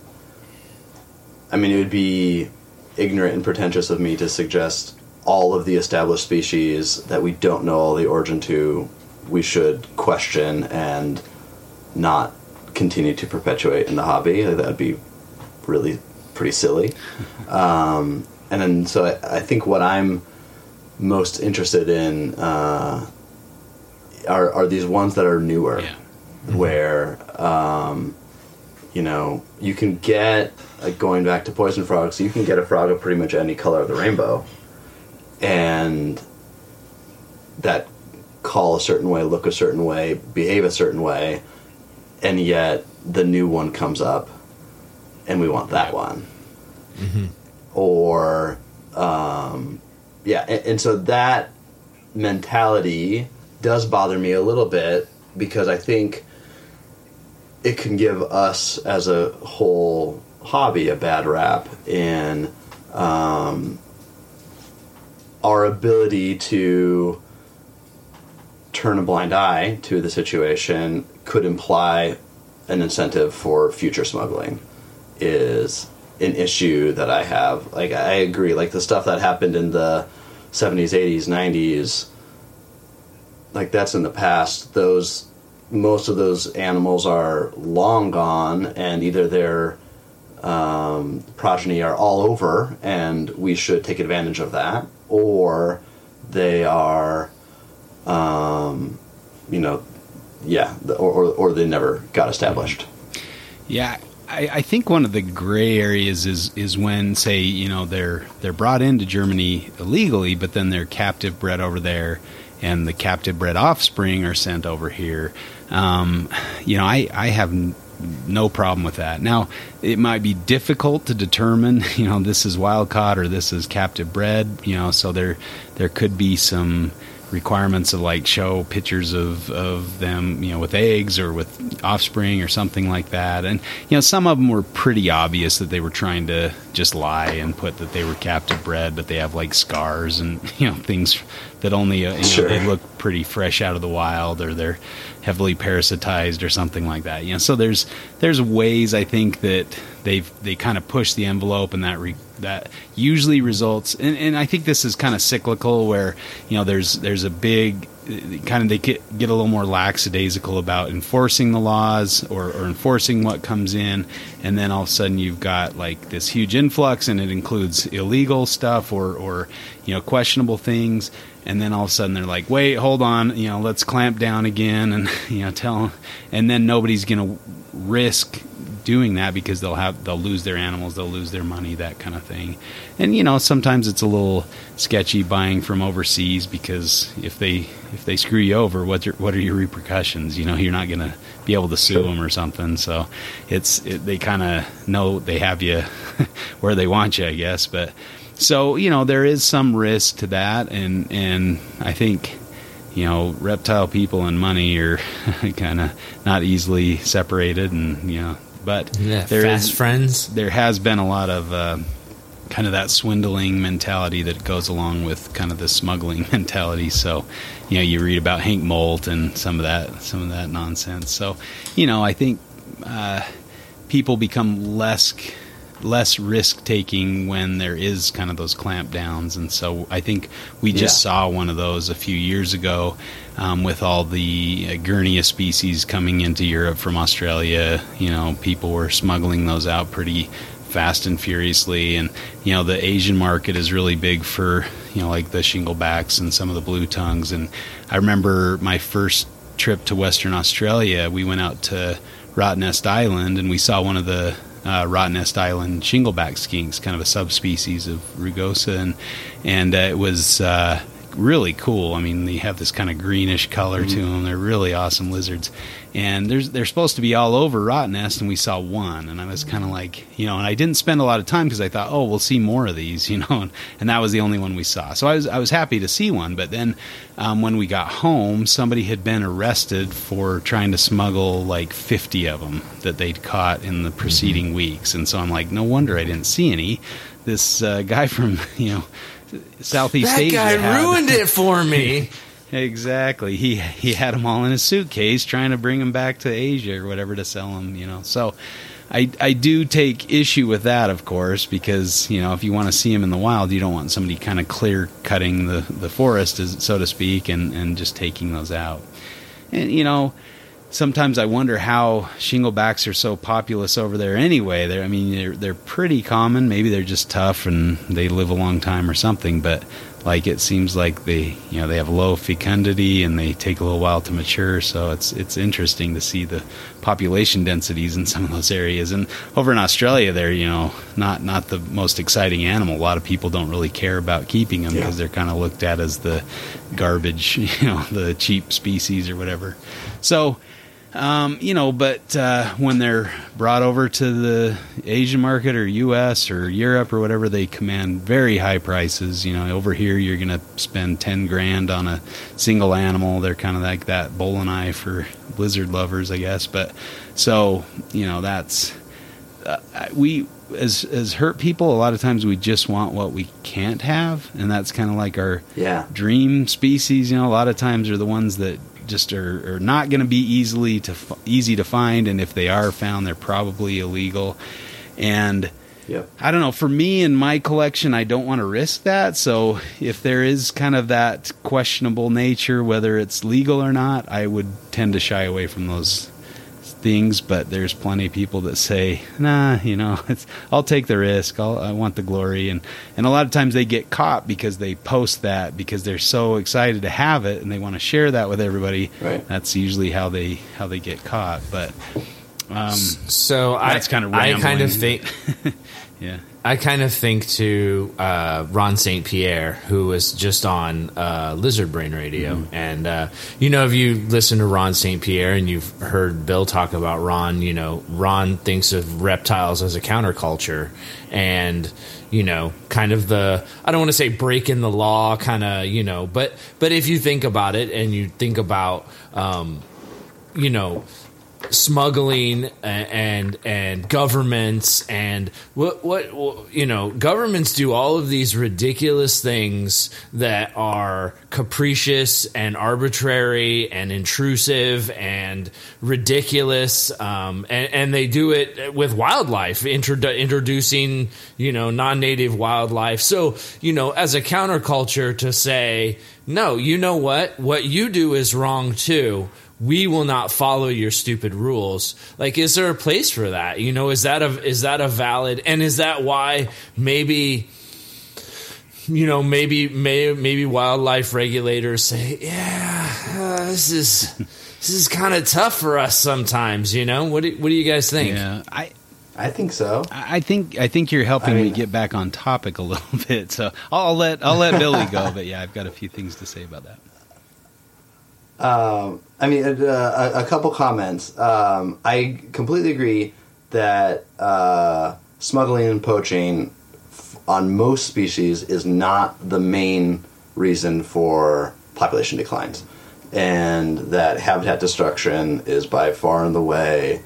I mean, it would be ignorant and pretentious of me to suggest all of the established species that we don't know all the origin to, we should question and not continue to perpetuate in the hobby. Like, That would be really pretty silly. Um, and then, so I, I think what I'm most interested in uh, are are these ones that are newer, Yeah. where um, you know you can get like going back to poison frogs, you can get a frog of pretty much any color of the rainbow, and that call a certain way, look a certain way, behave a certain way, and yet the new one comes up, and we want that one, or um, yeah, and, and so that mentality does bother me a little bit because I think it can give us as a whole hobby a bad rap in um, our ability to turn a blind eye to the situation could imply an incentive for future smuggling is an issue that I have. Like I agree, like the stuff that happened in the 70s, 80s, 90s, like that's in the past. Those most of those animals are long gone, and either their um, progeny are all over, and we should take advantage of that, or they are, um, you know, yeah, or, or, or they never got established. Yeah, I, I, think one of the gray areas is is when, say, you know, they're they're brought into Germany illegally, but then they're captive bred over there, and the captive bred offspring are sent over here. Um, you know, I I have no problem with that. Now, it might be difficult to determine, you know, this is wild caught or this is captive bred. You know, so there there could be some requirements of like show pictures of, of them, you know, with eggs or with offspring or something like that. And, you know, some of them were pretty obvious that they were trying to just lie and put that they were captive bred, but they have like scars and, you know, things that only, uh, you know, sure. they look pretty fresh out of the wild or they're heavily parasitized or something like that. You know, so there's, there's ways I think that they've, they kind of push the envelope and that re- that usually results and, and I think this is kind of cyclical where you know there's there's a big kind of they get get a little more lackadaisical about enforcing the laws or, or enforcing what comes in and then all of a sudden you've got like this huge influx and it includes illegal stuff or or you know questionable things and then all of a sudden they're like wait hold on you know let's clamp down again and you know tell and then nobody's to risk doing that because they'll have they'll lose their animals, they'll lose their money, that kind of thing. And you know, sometimes it's a little sketchy buying from overseas because if they if they screw you over, what what are your repercussions? You know, you're not going to be able to sue them or something. So it's it, they kind of know they have you where they want you, I guess. But so you know, there is some risk to that, and and I think you know, reptile people and money are kind of not easily separated, and you know, but yeah, there fast is, friends. There has been a lot of uh, kind of that swindling mentality that goes along with kind of the smuggling mentality. So, you know, you read about Hank Molt and some of that, some of that nonsense. So, you know, I think uh, people become less less risk taking when there is kind of those clampdowns. And so I think we just yeah. saw one of those a few years ago um, with all the uh, Egernia species coming into Europe from Australia. You know, people were smuggling those out pretty fast and furiously. And, you know, the Asian market is really big for, you know, like the shinglebacks and some of the blue tongues. And I remember my first trip to Western Australia, we went out to Rottnest Island and we saw one of the uh, Island shingleback skinks, kind of a subspecies of rugosa, and and uh, it was uh, really cool. I mean, they have this kind of greenish color mm-hmm. to them. They're really awesome lizards, and there's they're supposed to be all over Rottnest, and we saw one, and I was kind of like, you know, and I didn't spend a lot of time because I thought, oh, we'll see more of these, you know, and, and, that was the only one we saw. So I was I was happy to see one, but then um, when we got home, somebody had been arrested for trying to smuggle like 50 of them that they'd caught in the preceding mm-hmm. weeks, and so I'm like, no wonder I didn't see any. This uh, guy from you know Southeast that Asia. That guy had. ruined it for me. exactly. He he had them all in his suitcase, trying to bring them back to Asia or whatever to sell them. You know, so. I, I do take issue with that, of course, because you know if you want to see them in the wild, you don't want somebody kind of clear cutting the, the forest, so to speak, and, and just taking those out. And you know, sometimes I wonder how shinglebacks are so populous over there anyway. They're, I mean, they're, they're pretty common. Maybe they're just tough and they live a long time or something. But like it seems like they, you know, they have low fecundity and they take a little while to mature. So it's it's interesting to see the population densities in some of those areas. And over in Australia, they're you know not not the most exciting animal. A lot of people don't really care about keeping them because yeah. they're kind of looked at as the garbage, you know, the cheap species or whatever. So um, you know, but uh, when they're brought over to the Asian market or U.S. or Europe or whatever, they command very high prices. You know, over here you're going to spend ten grand on a single animal. They're kind of like that boeleni for lizard lovers, I guess. But so you know, that's uh, we as as herp people. A lot of times we just want what we can't have, and that's kind of like our yeah. dream species. You know, a lot of times are the ones that just are, are not going to be easily to f- easy to find, and if they are found, they're probably illegal. And Yep. I don't know. For me in my collection, I don't want to risk that. So if there is kind of that questionable nature, whether it's legal or not, I would tend to shy away from those things. But there's plenty of people that say, "Nah, you know, it's, I'll take the risk. I'll, I want the glory." And and a lot of times they get caught because they post that because they're so excited to have it and they want to share that with everybody. Right. That's usually how they how they get caught. But um, So That's I kind of I kind of rambling. think yeah. I kind of think to uh, Ron St. Pierre, who was just on uh, Lizard Brain Radio. And, uh, you know, if you listen to Ron St. Pierre and you've heard Bill talk about Ron, you know, Ron thinks of reptiles as a counterculture and, you know, kind of the, I don't want to say breaking the law, kind of, you know, but, but if you think about it and you think about, um, you know, smuggling and and governments and what what you know governments do all of these ridiculous things that are capricious and arbitrary and intrusive and ridiculous um, and, and they do it with wildlife introdu- introducing you know non-native wildlife. So you know as a counterculture to say no you know what? What you do is wrong too we will not follow your stupid rules like is there a place for that you know is that a is that a valid and is that why maybe you know maybe may, maybe wildlife regulators say yeah uh, this is this is kind of tough for us sometimes you know what do, what do you guys think Yeah. I I think so. I think I think you're helping I me get back on topic a little bit. So I'll, I'll let I'll let Billy go. But yeah, I've got a few things to say about that. Um, I mean, uh, a, a couple comments. Um, I completely agree that uh, smuggling and poaching f- on most species is not the main reason for population declines, and that habitat destruction is by far and away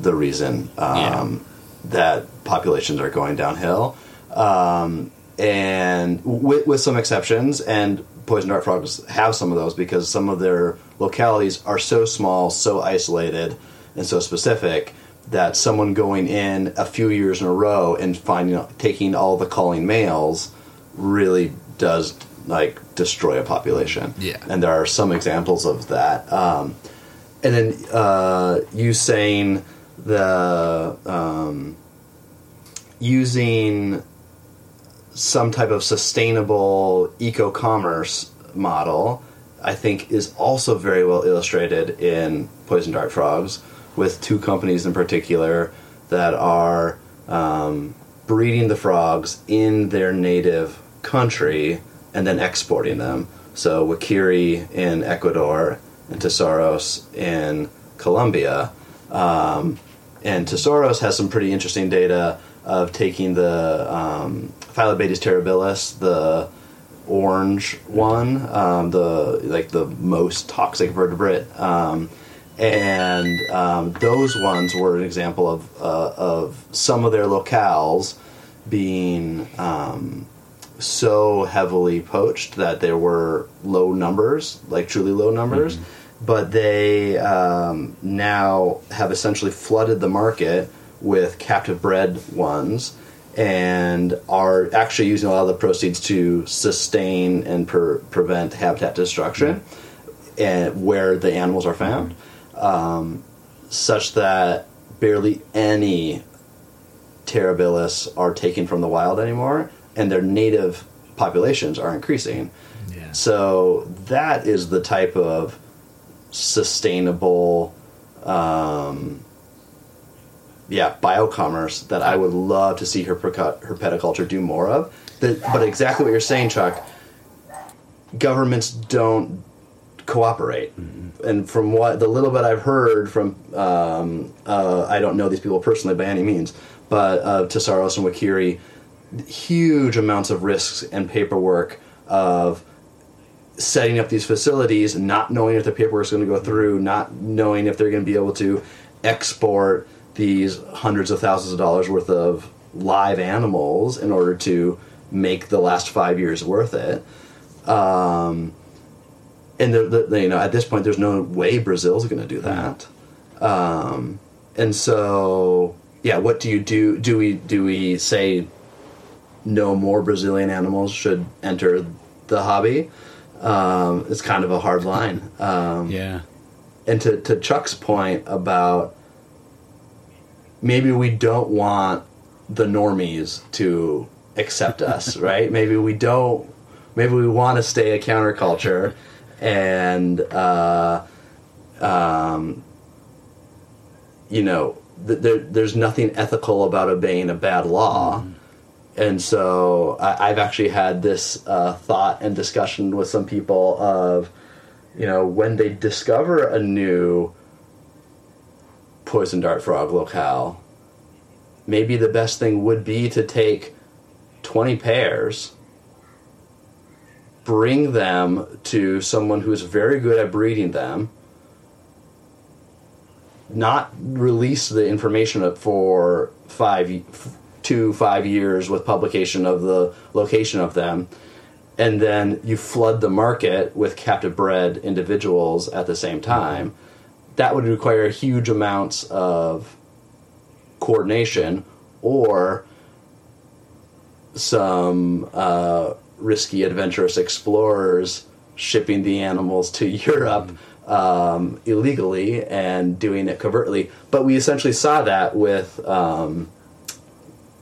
the reason um, that populations are going downhill. Um, and with, with some exceptions, and poison dart frogs have some of those because some of their localities are so small, so isolated, and so specific that someone going in a few years in a row and finding taking all the calling males really does like destroy a population. Yeah. and there are some examples of that. Um, and then uh, you saying the um, using some type of sustainable eco-commerce model, I think, is also very well illustrated in poison dart frogs, with two companies in particular that are um, breeding the frogs in their native country and then exporting them. So Wikiri in Ecuador and Tesoros in Colombia. Um, and Tesoros has some pretty interesting data of taking the um, Phyllobates terribilis, the orange one, um, the like the most toxic vertebrate, um, and um, those ones were an example of uh, of some of their locales being um, so heavily poached that there were low numbers, like truly low numbers. But they um, now have essentially flooded the market with captive bred ones and are actually using a lot of the proceeds to sustain and per- prevent habitat destruction and where the animals are found, um, such that barely any terribilis are taken from the wild anymore, and their native populations are increasing. yeah So that is the type of sustainable, um, yeah, biocommerce that I would love to see her herpetoculture do more of. But, but exactly what you're saying, Chuck. Governments don't cooperate, and from what the little bit I've heard from, um, uh, I don't know these people personally by any means, but uh, and Wikiri, huge amounts of risks and paperwork of setting up these facilities, not knowing if the paperwork is going to go through, not knowing if they're going to be able to export these hundreds of thousands of dollars worth of live animals in order to make the last five years worth it. Um, and the, the, you know at this point there's no way Brazil's going to do that. Um, and so yeah, what do you do? Do we do we say no more Brazilian animals should enter the hobby? Um, it's kind of a hard line. Um, Yeah. and to, to Chuck's point about maybe we don't want the normies to accept us, right? Maybe we don't. Maybe we want to stay a counterculture, and uh, um, you know, th- there, there's nothing ethical about obeying a bad law. And so I, I've actually had this uh, thought and discussion with some people of, you know, when they discover a new poison dart frog locale, maybe the best thing would be to take 20 pairs, bring them to someone who's very good at breeding them, not release the information for five, two, five years with publication of the location of them, and then you flood the market with captive bred individuals at the same time. That would require huge amounts of coordination or some uh, risky adventurous explorers shipping the animals to Europe um, illegally and doing it covertly. But we essentially saw that with um,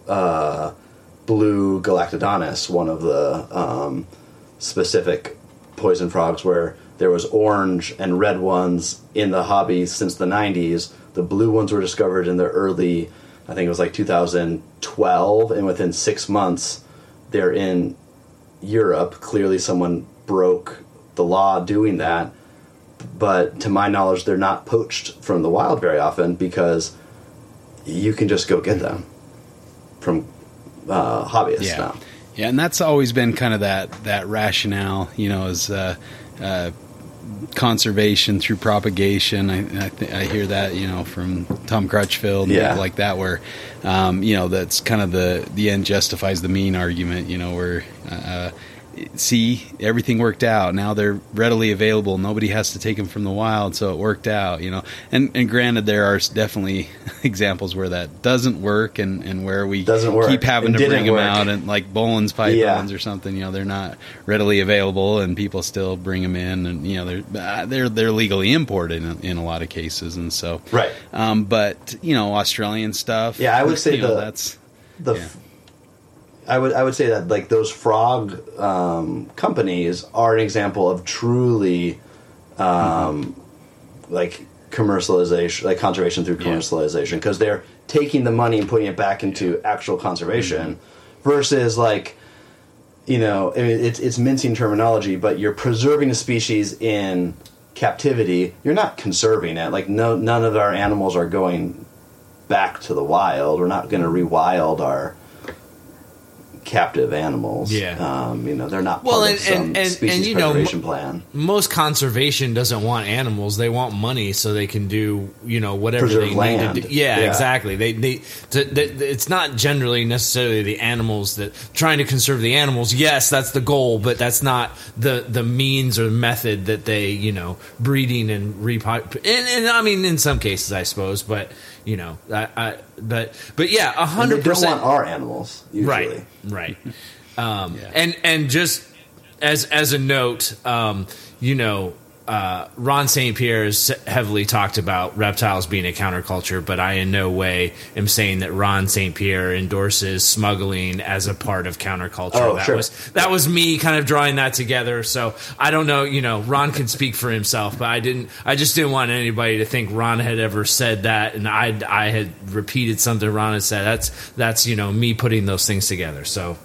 uh, blue galactonotus, one of the um, specific poison frogs, where there was orange and red ones in the hobby since the 90s. The blue ones were discovered in the early, I think it was like 2012, and within six months, they're in Europe. Clearly, someone broke the law doing that. But to my knowledge, they're not poached from the wild very often because you can just go get them from uh, hobbyists Yeah. now. Yeah, and that's always been kind of that that rationale, you know, is uh, uh, conservation through propagation. I I, th- I hear that, you know, from Tom Crutchfield and Yeah. like that, where um, you know that's kind of the the end justifies the mean argument. You know, where uh, see everything worked out. Now they're readily available. Nobody has to take them from the wild, so it worked out. You know, and and granted, there are definitely examples where that doesn't work, and and where we Doesn't work. keep having It to bring didn't them out and like Boelen's pythons Yeah. or something. You know, they're not readily available, and people still bring them in, and you know they're uh, they're they're legally imported in, in a lot of cases, and so Right. Um, but you know, Australian stuff. Yeah, I would say know, the- that's the Yeah. I would I would say that like those frog um, companies are an example of truly um, like commercialization, like conservation through commercialization, because they're taking the money and putting it back into actual conservation versus like you know I mean, it's it's mincing terminology, but you're preserving a species in captivity. You're not conserving it. Like no none of our animals are going back to the wild. We're not going to rewild our captive animals. Yeah. um, you know they're not Well, part and- of some and- and- species and, you know, preservation plan. most conservation doesn't want animals; they want money so they can do you know whatever Preserve they land. need to do. Yeah, Yeah. exactly. They they to, they- it's not generally necessarily the animals that trying to conserve the animals. Yes, that's the goal, but that's not the the means or method that they you know breeding and repo. And, and I mean, in some cases, I suppose, but you know, I, I but but yeah, a hundred percent are animals usually. Right, right. Um, Yeah. And and just as as a note, um, you know, uh, Ron St. Pierre has heavily talked about reptiles being a counterculture, but I in no way am saying that Ron St. Pierre endorses smuggling as a part of counterculture. Oh, that sure. was that was me kind of drawing that together. So I don't know, you know, Ron can speak for himself, but I didn't. I just didn't want anybody to think Ron had ever said that, and I I had repeated something Ron had said. That's that's you know me putting those things together. So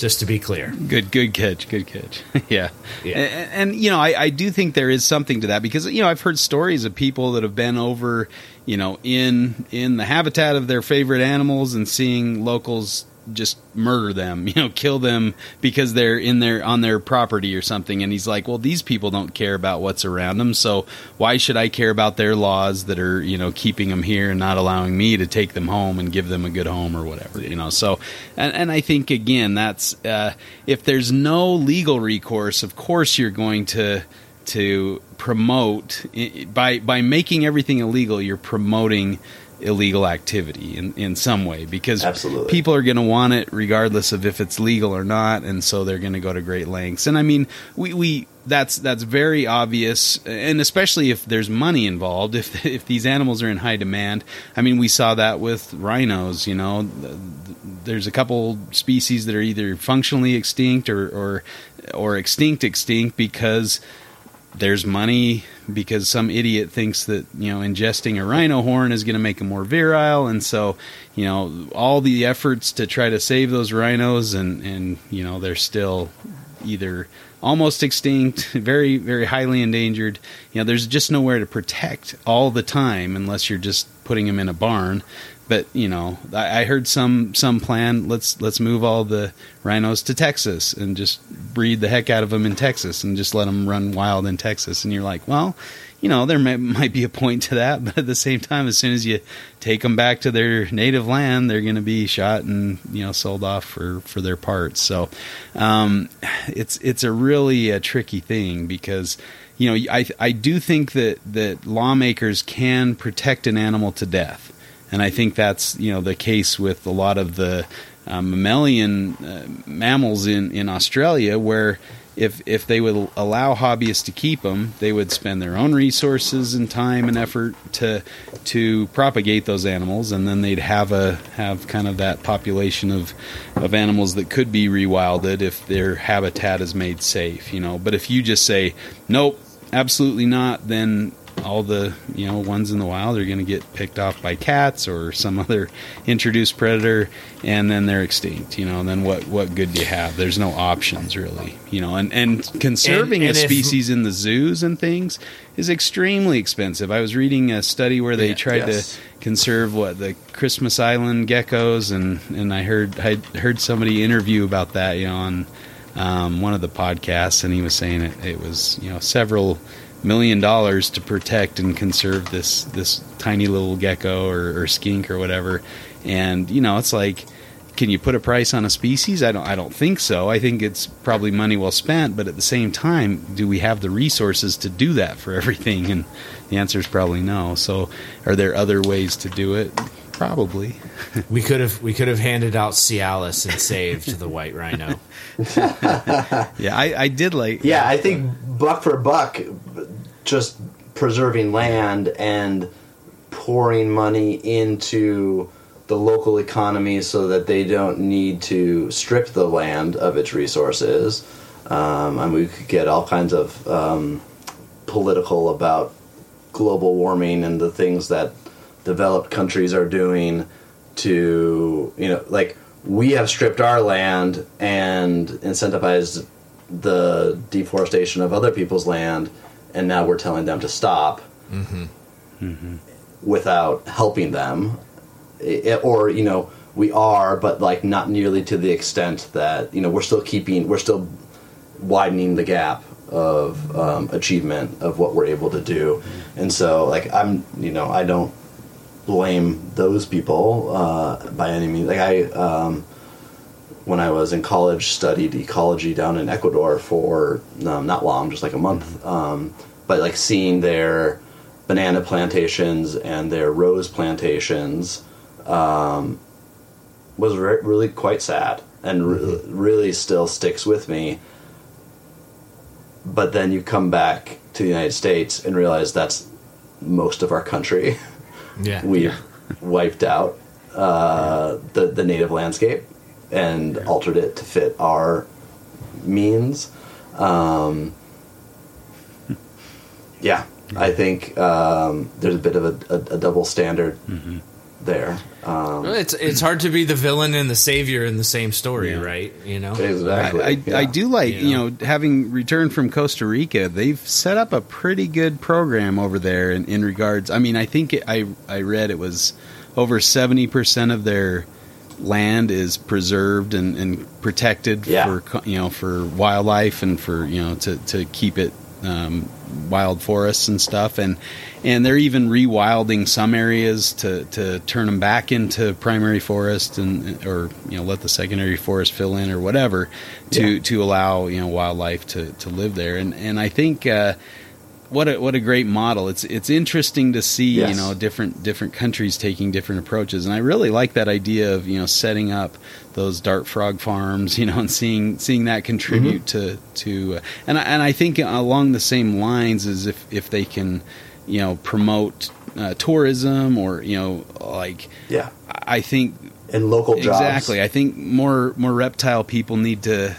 just to be clear, Good, good catch, good catch. yeah, Yeah. And, and you know, I, I do think there is something to that because you know I've heard stories of people that have been over, you know, in in the habitat of their favorite animals and seeing locals just murder them, you know, kill them because they're in their on their property or something. And he's like, well, these people don't care about what's around them, so why should I care about their laws that are you know keeping them here and not allowing me to take them home and give them a good home or whatever, you know? So, and, and I think again that's uh, if there's no legal recourse, of course you're going to to promote by by making everything illegal. You're promoting illegal activity in, in some way because Absolutely. people are going to want it regardless of if it's legal or not and so they're going to go to great lengths and i mean we, we that's that's very obvious and especially if there's money involved if if these animals are in high demand i mean we saw that with rhinos you know there's a couple species that are either functionally extinct or or, or extinct extinct because there's money because some idiot thinks that you know ingesting a rhino horn is going to make them more virile. And so you know all the efforts to try to save those rhinos and and you know they're still either almost extinct very very highly endangered. You know there's just nowhere to protect all the time unless you're just putting them in a barn but you know, I, I, heard some some plan. Let's let's move all the rhinos to Texas and just breed the heck out of them in Texas and just let them run wild in Texas. And you're like, well, you know, there may, might be a point to that, but at the same time, as soon as you take them back to their native land, they're going to be shot and you know sold off for for their parts. So um, it's it's a really a tricky thing because you know I I do think that that lawmakers can protect an animal to death and I think that's you know the case with a lot of the uh, mammalian uh, mammals in in Australia, where if if they would allow hobbyists to keep them, they would spend their own resources and time and effort to to propagate those animals, and then they'd have a have kind of that population of of animals that could be rewilded if their habitat is made safe, you know. But if you just say nope, absolutely not, then all the you know ones in the wild are going to get picked off by cats or some other introduced predator and then they're extinct you know and then what what good do you have there's no options really you know and and conserving and, and a species in the zoos and things is extremely expensive i was reading a study where they yeah, tried yes. to conserve what the christmas island geckos and and i heard i heard somebody interview about that you know on um, one of the podcasts and he was saying it, it was you know several million dollars to protect and conserve this this tiny little gecko or, or, skink or whatever. And you know, it's like, can you put a price on a species? I don't. I don't think so. I think it's probably money well spent. But at the same time, do we have the resources to do that for everything? And the answer is probably no. So, are there other ways to do it? Probably. we could have we could have handed out Cialis and saved the white rhino. yeah, I, I did like. Yeah, I think buck for buck, just preserving land and pouring money into the local economy so that they don't need to strip the land of its resources. Um, and we could get all kinds of um, political about global warming and the things that developed countries are doing to you know like we have stripped our land and incentivized the deforestation of other people's land and now we're telling them to stop mm-hmm. Mm-hmm. without helping them it, or you know we are but like not nearly to the extent that you know we're still keeping we're still widening the gap of um, achievement of what we're able to do and so like i'm you know i don't blame those people uh, by any means. Like I, um, when I was in college, studied ecology down in Ecuador for um, not long, just like a month. Um, but like seeing their banana plantations and their rose plantations um, was re- really quite sad and re- mm-hmm. really still sticks with me. But then you come back to the United States and realize that's most of our country. Yeah, we've wiped out uh, the the native landscape and altered it to fit our means. Um, yeah, I think um, there's a bit of a, a, a double standard mm-hmm. There. Um, it's it's hard to be the villain and the savior in the same story, yeah. right? You know, exactly. I, I, yeah. I do like you know? you know? having returned from Costa Rica, they've set up a pretty good program over there in, in regards. I mean, I think it, I I read it was over seventy percent of their land is preserved and, and protected yeah. for you know for wildlife and for you know to to keep it um, wild forests and stuff, and and they're even rewilding some areas to, to turn them back into primary forest and or you know let the secondary forest fill in or whatever to Yeah. to allow you know wildlife to, to live there and and I think uh, what a what a great model it's it's interesting to see Yes. you know different different countries taking different approaches and I really like that idea of you know setting up those dart frog farms you know and seeing seeing that contribute to to uh, and I, and I think along the same lines as if if they can you know promote uh, tourism or you know like Yeah. I think And local jobs. exactly I think more more reptile people need to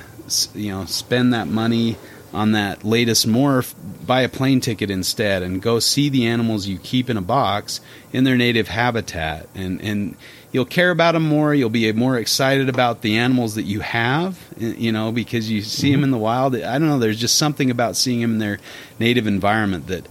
you know spend that money on that latest morph buy a plane ticket instead and go see the animals you keep in a box in their native habitat. And and you'll care about them more you'll be more excited about the animals that you have you know because you see them in the wild. I don't know there's just something about seeing them in their native environment that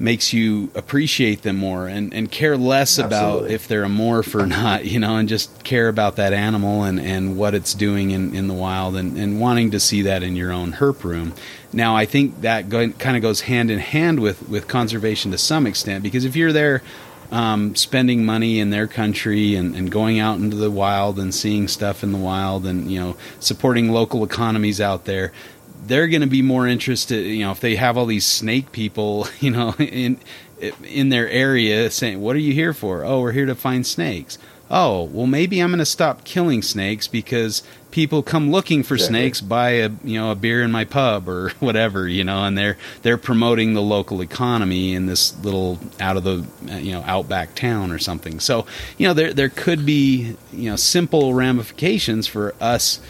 makes you appreciate them more and, and care less about Absolutely. if they're a morph or not, you know, and just care about that animal and, and what it's doing in, in the wild and, and wanting to see that in your own herp room. Now, I think that go, kind of goes hand in hand with, with conservation to some extent because if you're there um, spending money in their country and, and going out into the wild and seeing stuff in the wild and, you know, supporting local economies out there, they're going to be more interested you know if they have all these snake people you know in in their area saying what are you here for? Oh we're here to find snakes. Oh well maybe i'm going to stop killing snakes because people come looking for Exactly. snakes buy a you know a beer in my pub or whatever you know and they're they're promoting the local economy in this little out of the you know outback town or something. So you know there there could be you know simple ramifications for us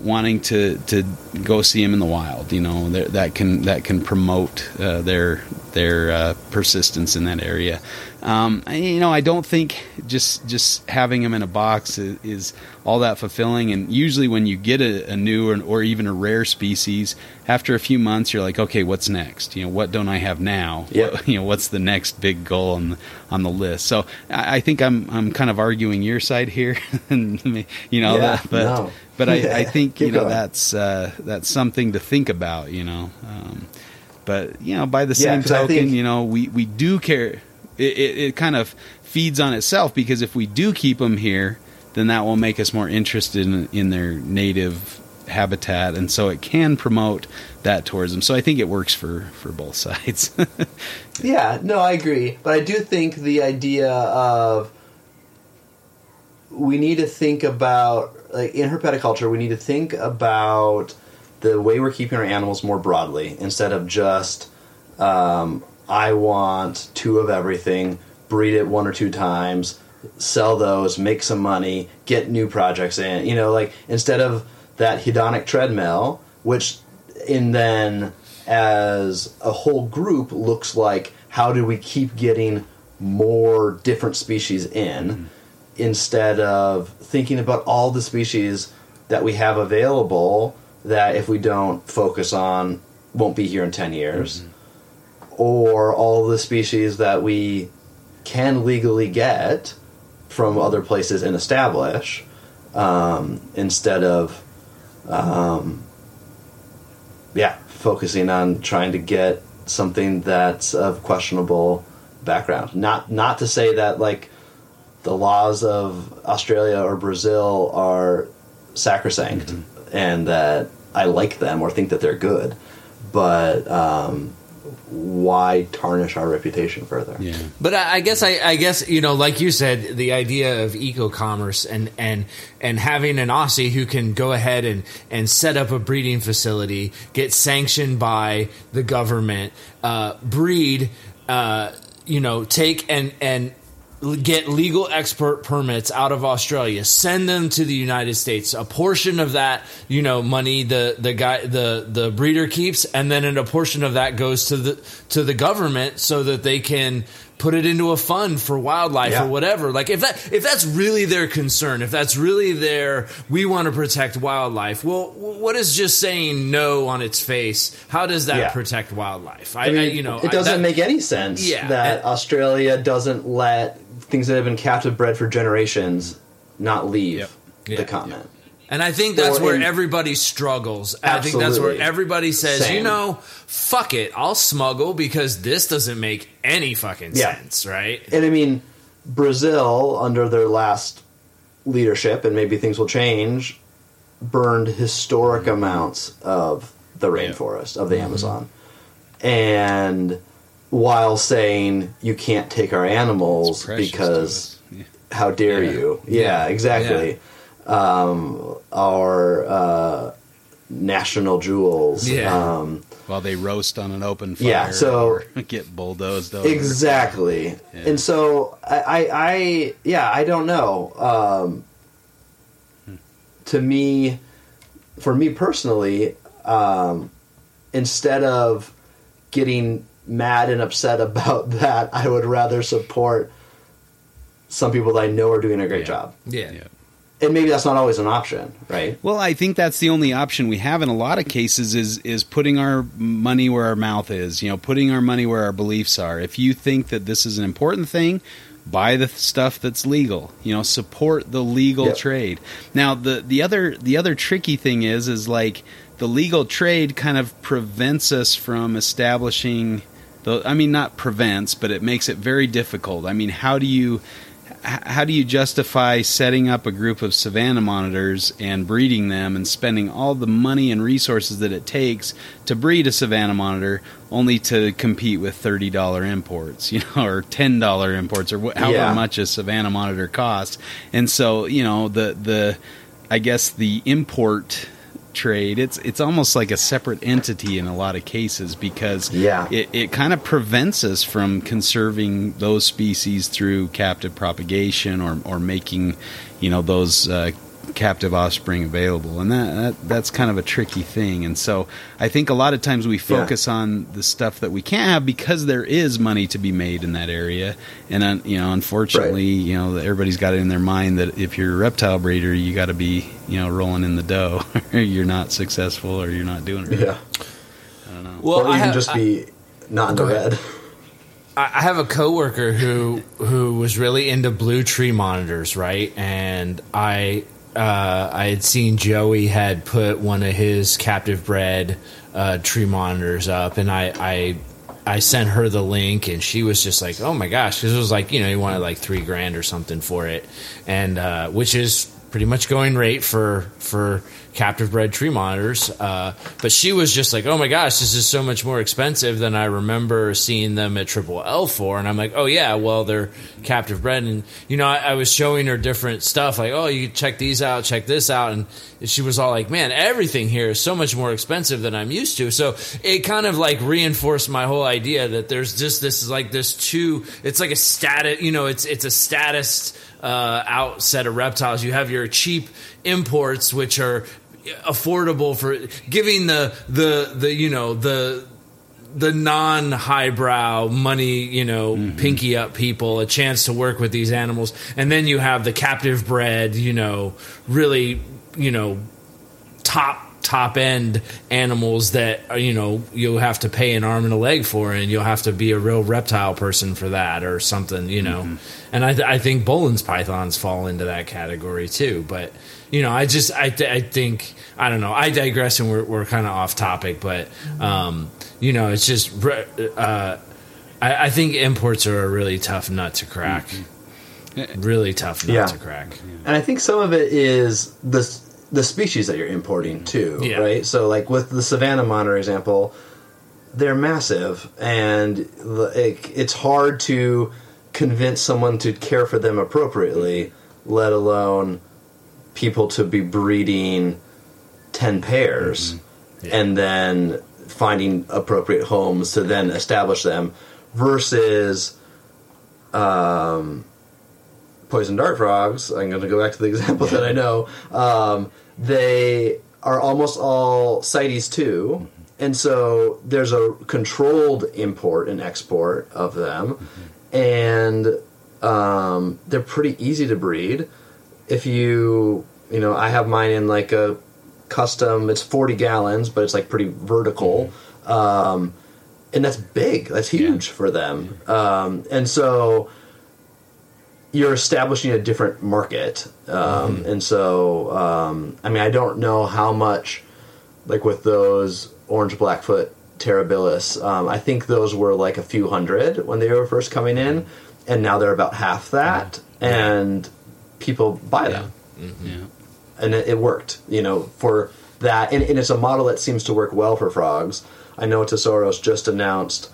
wanting to to go see them in the wild. You know that that can that can promote uh, their their uh, persistence in that area. Um, you know, I don't think just just having them in a box is, is all that fulfilling. And usually, when you get a, a new or, or even a rare species, after a few months, you're like, okay, what's next? You know, what don't I have now? Yep. What- you know, what's the next big goal on the, on the list? So I, I think I'm I'm kind of arguing your side here, and you know, Yeah, that, but no. But I, I think you know going. that's uh, that's something to think about. You know, um, but you know, by the Yeah, same I token, think- you know, we we do care. It, it, it kind of feeds on itself because if we do keep them here, then that will make us more interested in, in their native habitat, and so it can promote that tourism. So I think it works for for both sides. Yeah, no, I agree. But I do think the idea of we need to think about like in herpetoculture, we need to think about the way we're keeping our animals more broadly instead of just um, I want two of everything, breed it one or two times, sell those, make some money, get new projects in. You know, like instead of that hedonic treadmill, which in then as a whole group looks like how do we keep getting more different species in instead of thinking about all the species that we have available that if we don't focus on won't be here in 10 years or all the species that we can legally get from other places and establish um, instead of um, yeah focusing on trying to get something that's of questionable background. Not not to say that like the laws of Australia or Brazil are sacrosanct and that I like them or think that they're good but um, why tarnish our reputation further yeah. But I, I guess I, I guess you know, like you said, the idea of eco-commerce and and and having an Aussie who can go ahead and and set up a breeding facility, get sanctioned by the government, uh, breed, uh, you know, take and and get legal expert permits out of Australia, send them to the United States. A portion of that, you know, money the the guy the the breeder keeps, and then a portion of that goes to the to the government so that they can put it into a fund for wildlife Yeah. or whatever. Like if that if that's really their concern, if that's really their we want to protect wildlife. Well, what is just saying no on its face? How does that Yeah. protect wildlife? I, I mean, I- you know, it doesn't that- make any sense Yeah, that and- Australia doesn't let things that have been captive bred for generations not leave Yep. Yeah. the continent. And I think that's Or where in- everybody struggles. I think that's where everybody says, Same. you know, fuck it, I'll smuggle because this doesn't make any fucking Yeah. sense, right? And I mean, Brazil, under their last leadership, and maybe things will change, burned historic mm-hmm. amounts of the rainforest, of the mm-hmm. Amazon. And while saying, you can't take our animals because. Yeah. how dare Yeah. you? Yeah, exactly. Um, our uh, national jewels. Yeah. Um, while they roast on an open fire Yeah, so- or get bulldozed over. Exactly. Yeah. And so I, I, I, yeah, I don't know. Um, to me, for me personally, um, instead of getting mad and upset about that, I would rather support some people that I know are doing a great Yeah. job. Yeah. Yeah. And maybe that's not always an option, right? Well, I think that's the only option we have in a lot of cases is is putting our money where our mouth is. You know, putting our money where our beliefs are. If you think that this is an important thing, buy the stuff that's legal. You know, support the legal Yep. trade. Now, the the other the other tricky thing is is like the legal trade kind of prevents us from establishing the I mean not prevents, but it makes it very difficult. I mean, how do you how do you justify setting up a group of savannah monitors and breeding them and spending all the money and resources that it takes to breed a savannah monitor only to compete with $30 imports you know or $10 imports or wh- however Yeah. much a savannah monitor costs and so you know the the i guess the import trade it's it's almost like a separate entity in a lot of cases because Yeah. it, it kind of prevents us from conserving those species through captive propagation or, or making you know those uh, captive offspring available and that, that that's kind of a tricky thing and so I think a lot of times we focus on the stuff that we can't have because there is money to be made in that area and uh, you know unfortunately you know everybody's got it in their mind that if you're a reptile breeder you got to be you know rolling in the dough or you're not successful or you're not doing it right. Yeah. I don't know Well, or I even have- just be not in the Go ahead. red. I I have a coworker who who was really into blue tree monitors, right? And I uh, I had seen Joey had put one of his captive bred uh, tree monitors up, and I, I I sent her the link, and she was just like, "Oh my gosh!" Because it was like you know he wanted like three grand or something for it, and uh, which is pretty much going rate for for captive bred tree monitors. Uh, but she was just like, "Oh my gosh, this is so much more expensive than I remember seeing them at Triple L for." And I'm like, "Oh yeah, well they're captive bred." And you know, I, I was showing her different stuff, like, "Oh, you check these out, check this out," and she was all like, "Man, everything here is so much more expensive than I'm used to." So it kind of like reinforced my whole idea that there's just this is like this two. It's like a status, you know, it's it's a status uh, out set of reptiles. You have your cheap imports, which are affordable for giving the the the you know the the non highbrow money, you know, pinky up people a chance to work with these animals. And then you have the captive bred, you know, really, you know, top top end animals that you know you'll have to pay an arm and a leg for and you'll have to be a real reptile person for that or something you know. And I, th- I think Boelen's pythons fall into that category too. But you know I just I, th- I think I don't know. I digress and we're, we're kind of off topic but um, you know it's just re- uh, I, I think imports are a really tough nut to crack. Really tough nut Yeah. to crack. And I think some of it is the the species that you're importing too, Yeah. right? So like with the Savannah monitor example, they're massive, and it, it's hard to convince someone to care for them appropriately, let alone people to be breeding ten pairs Yeah. and then finding appropriate homes to then establish them versus um, poison dart frogs. I'm going to go back to the example that I know. Um, they are almost all CITES too, and so there's a controlled import and export of them, and um, they're pretty easy to breed. If you, you know, I have mine in like a custom. It's 40 gallons, but it's like pretty vertical. Um, and that's big. That's huge for them. Um, and so you're establishing a different market, um, and so um, I mean I don't know how much like with those orange blackfoot terribilis. Um, I think those were like a few hundred when they were first coming in, and now they're about half that, and people buy them, Yeah. and it, it worked. You know, for that, and, and it's a model that seems to work well for frogs. I know Tesoros just announced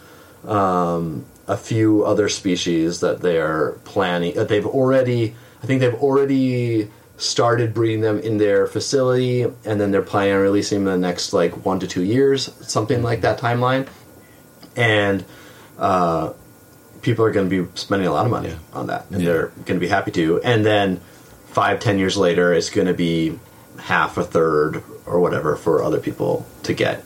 um, a few other species that they are planning that they've already. I think they've already started breeding them in their facility, and then they're planning on releasing them in the next like one to two years, something like that timeline. And uh, people are going to be spending a lot of money Yeah. on that, and Yeah. they're going to be happy to. And then five, ten years later, it's going to be half, a third, or whatever for other people to get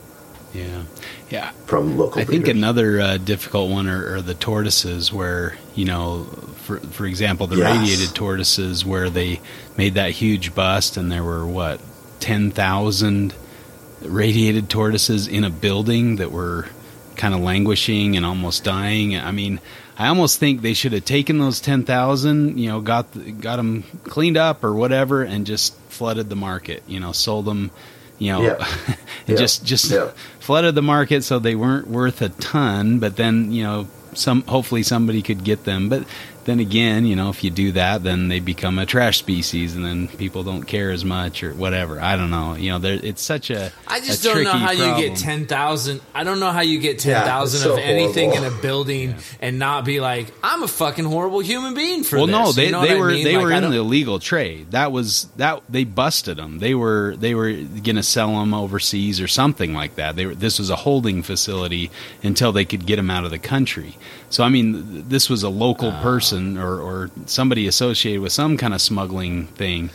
Yeah. Yeah. from local. I think another uh, difficult one are, are the tortoises, where you know, for for example, the Yes. radiated tortoises, where they made that huge bust, and there were what ten thousand radiated tortoises in a building that were kind of languishing and almost dying. I mean, I almost think they should have taken those ten thousand, you know, got got them cleaned up or whatever, and just flooded the market. You know, sold them. You know, Yeah. Yeah. just just Yeah. flooded the market so they weren't worth a ton but then you know some hopefully somebody could get them but then again you know if you do that then they become a trash species and then people don't care as much or whatever i don't know you know there it's such a I just a don't know tricky how you problem. get ten thousand. I don't know how you get ten Yeah, so of anything horrible. in a building and not be like, I'm a fucking horrible human being for this. well this. no You they, know they what I were mean? they Like, were in the illegal trade that was that they busted them they were they were gonna sell them overseas or something like that they were this was a holding facility until they could get them out of the country so i mean this was a local Ah. person or or somebody associated with some kind of smuggling thing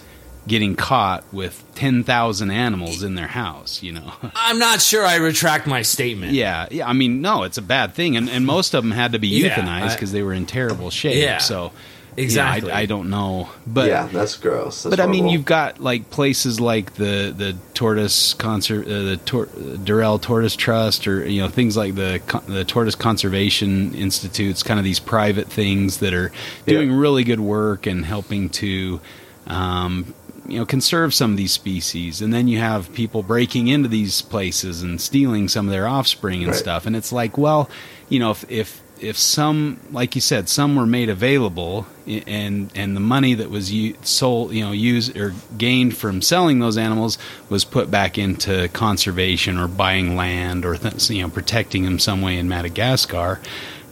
getting caught with 10,000 animals in their house you know I'm not sure. I retract my statement. Yeah, yeah. I mean, no, it's a bad thing, and, and most of them had to be Yeah, euthanized because they were in terrible shape. Yeah, so exactly. yeah, I, I don't know, but yeah, that's gross. That's but I mean, you've got like places like the the tortoise conser- uh, the tor- Durrell Tortoise Trust, or you know things like the the Tortoise Conservation Institutes, kind of these private things that are doing Yeah. really good work and helping to. Um, you know, conserve some of these species, and then you have people breaking into these places and stealing some of their offspring and Right. stuff. And it's like, well, you know, if if if some, like you said, some were made available, and and the money that was u- sold, you know, used or gained from selling those animals was put back into conservation or buying land or th- you know protecting them some way in Madagascar.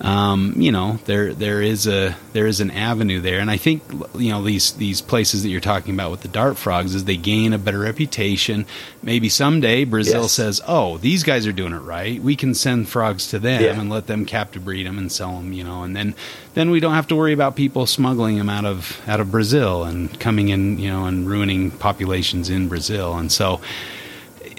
Um, you know, there there is a there is an avenue there, and I think you know these these places that you're talking about with the dart frogs is they gain a better reputation. Maybe someday Brazil Yes. says, "Oh, these guys are doing it right. We can send frogs to them Yeah. and let them captive breed them and sell them." You know, and then then we don't have to worry about people smuggling them out of out of Brazil and coming in, you know, and ruining populations in Brazil. And so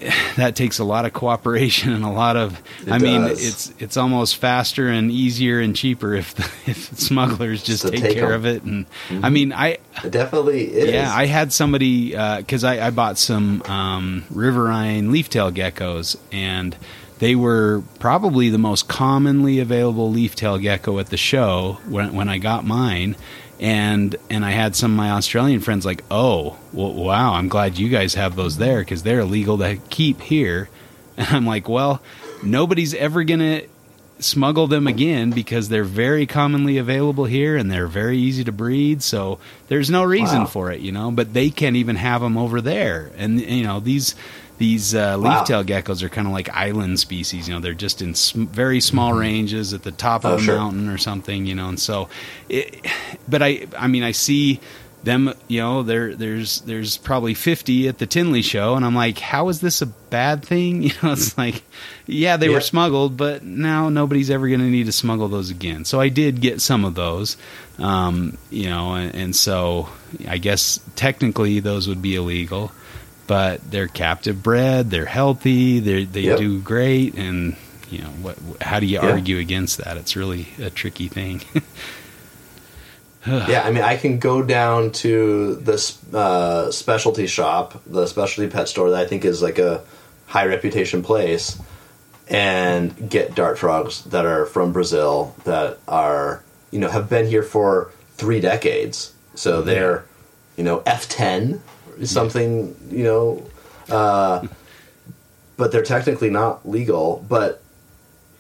that takes a lot of cooperation and a lot of. It I mean, it's it's almost faster and easier and cheaper if the, if smugglers just take, take care of it. And I mean, I it definitely is. yeah, I had somebody because I, I bought some um, riverine leaf-tail geckos, and they were probably the most commonly available leaf-tail gecko at the show when when I got mine. And and I had some of my Australian friends like, oh, well, wow, I'm glad you guys have those there because they're illegal to keep here. And I'm like, well, nobody's ever gonna smuggle them again because they're very commonly available here and they're very easy to breed. So there's no reason Wow. for it, you know. But they can't even have them over there, and you know these these uh, Wow. leaf-tail geckos are kind of like island species. You know, they're just in sm- very small ranges at the top of Oh, a sure. mountain or something. You know, and so, it, but I I mean I see them you know there there's there's probably 50 at the tinley show and i'm like how is this a bad thing you know it's like yeah they Yeah. were smuggled but now nobody's ever going to need to smuggle those again so i did get some of those um, you know and, and so i guess technically those would be illegal but they're captive bred they're healthy they they Yep. do great and you know what how do you Yeah. argue against that it's really a tricky thing yeah, I mean, I can go down to this uh, specialty shop, the specialty pet store that I think is like a high reputation place, and get dart frogs that are from Brazil that are you know have been here for three decades. So they're, you know, F10 is something, you know, uh, but they're technically not legal. But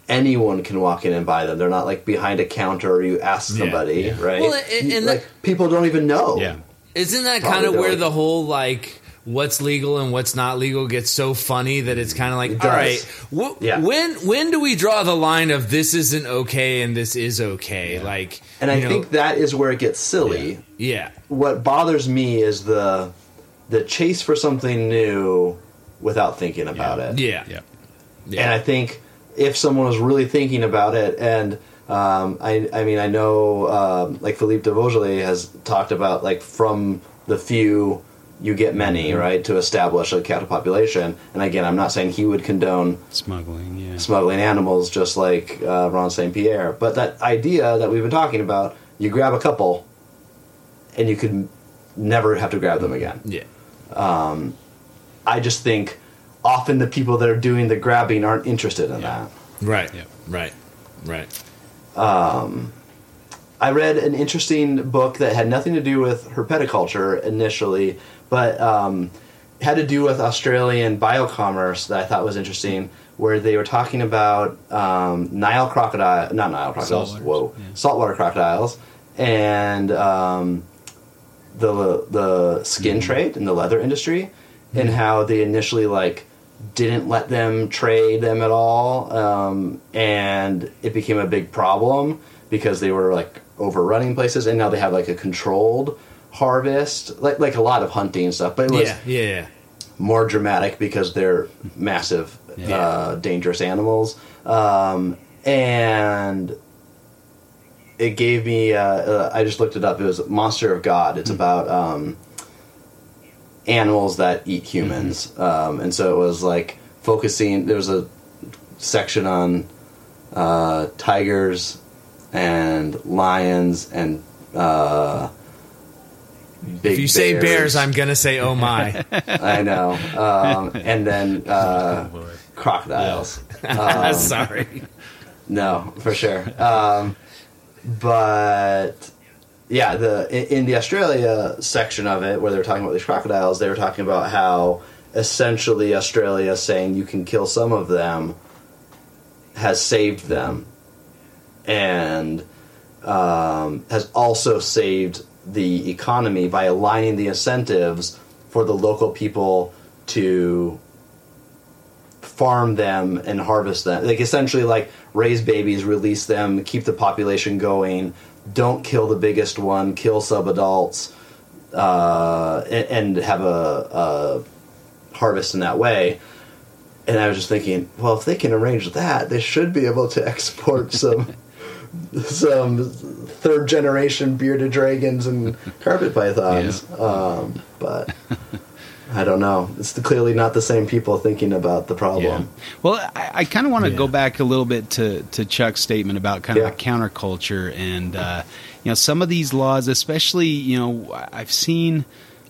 anyone can walk in and buy them. They're not like behind a counter or you ask somebody, yeah. right? Well, and- and like people don't even know. Yeah. Isn't that Probably kind of where like- the whole like what's legal and what's not legal gets so funny that it's kind of like, It all right, wh- Yeah. when when do we draw the line of this isn't okay and this is okay? Like, And I know, think that is where it gets silly. yeah, What bothers me is the the chase for something new without thinking about it. yeah, Yeah. yeah. And I think if someone was really thinking about it, and um, I, I mean, I know um, like Philippe de Vosjoli has talked about like from the few you get many, right, to establish a cattle population. And again, I'm not saying he would condone Smuggling. Yeah. smuggling animals just like uh, Ron St. Pierre, but that idea that we've been talking about, you grab a couple, and you could never have to grab them again. yeah. Um, I just think often the people that are doing the grabbing aren't interested in Yeah. that. Right, Yeah. right, right. Um, I read an interesting book that had nothing to do with herpetoculture initially, but um, had to do with Australian biocommerce that I thought was interesting, where they were talking about um, Nile crocodile, not Nile crocodiles, whoa, yeah. saltwater crocodiles, and um, the the skin Mm-hmm. trade and the leather industry, and how they initially like didn't let them trade them at all, um, and it became a big problem because they were like overrunning places, and now they have like a controlled harvest, like like a lot of hunting and stuff. But it was Yeah, yeah, yeah. more dramatic because they're massive, Yeah. uh, dangerous animals. Um, and it gave me, uh, uh, I just looked it up. It was Monster of God. It's about um, animals that eat humans. Um, and so it was like focusing, there was a section on uh, tigers and lions and uh, big If you say bears, I'm gonna say oh my. I know. Um, and then uh, Oh, boy. crocodiles. Um, Sorry. no, for sure. Um, but yeah, the in, the Australia section of it, where they were talking about these crocodiles, they were talking about how essentially Australia saying you can kill some of them has saved them, and um, has also saved the economy by aligning the incentives for the local people to farm them and harvest them. Like essentially, like raise babies, release them, keep the population going. Don't kill the biggest one. Kill subadults, uh, and, and have a, a harvest in that way. And I was just thinking, well, if they can arrange that, they should be able to export some some third generation bearded dragons and carpet pythons. Um, but I don't know. It's clearly not the same people thinking about the problem. Yeah. Well, I, I kind of want to Yeah. go back a little bit to, to Chuck's statement about kind of Yeah. the counterculture and uh, you know some of these laws, especially you know I've seen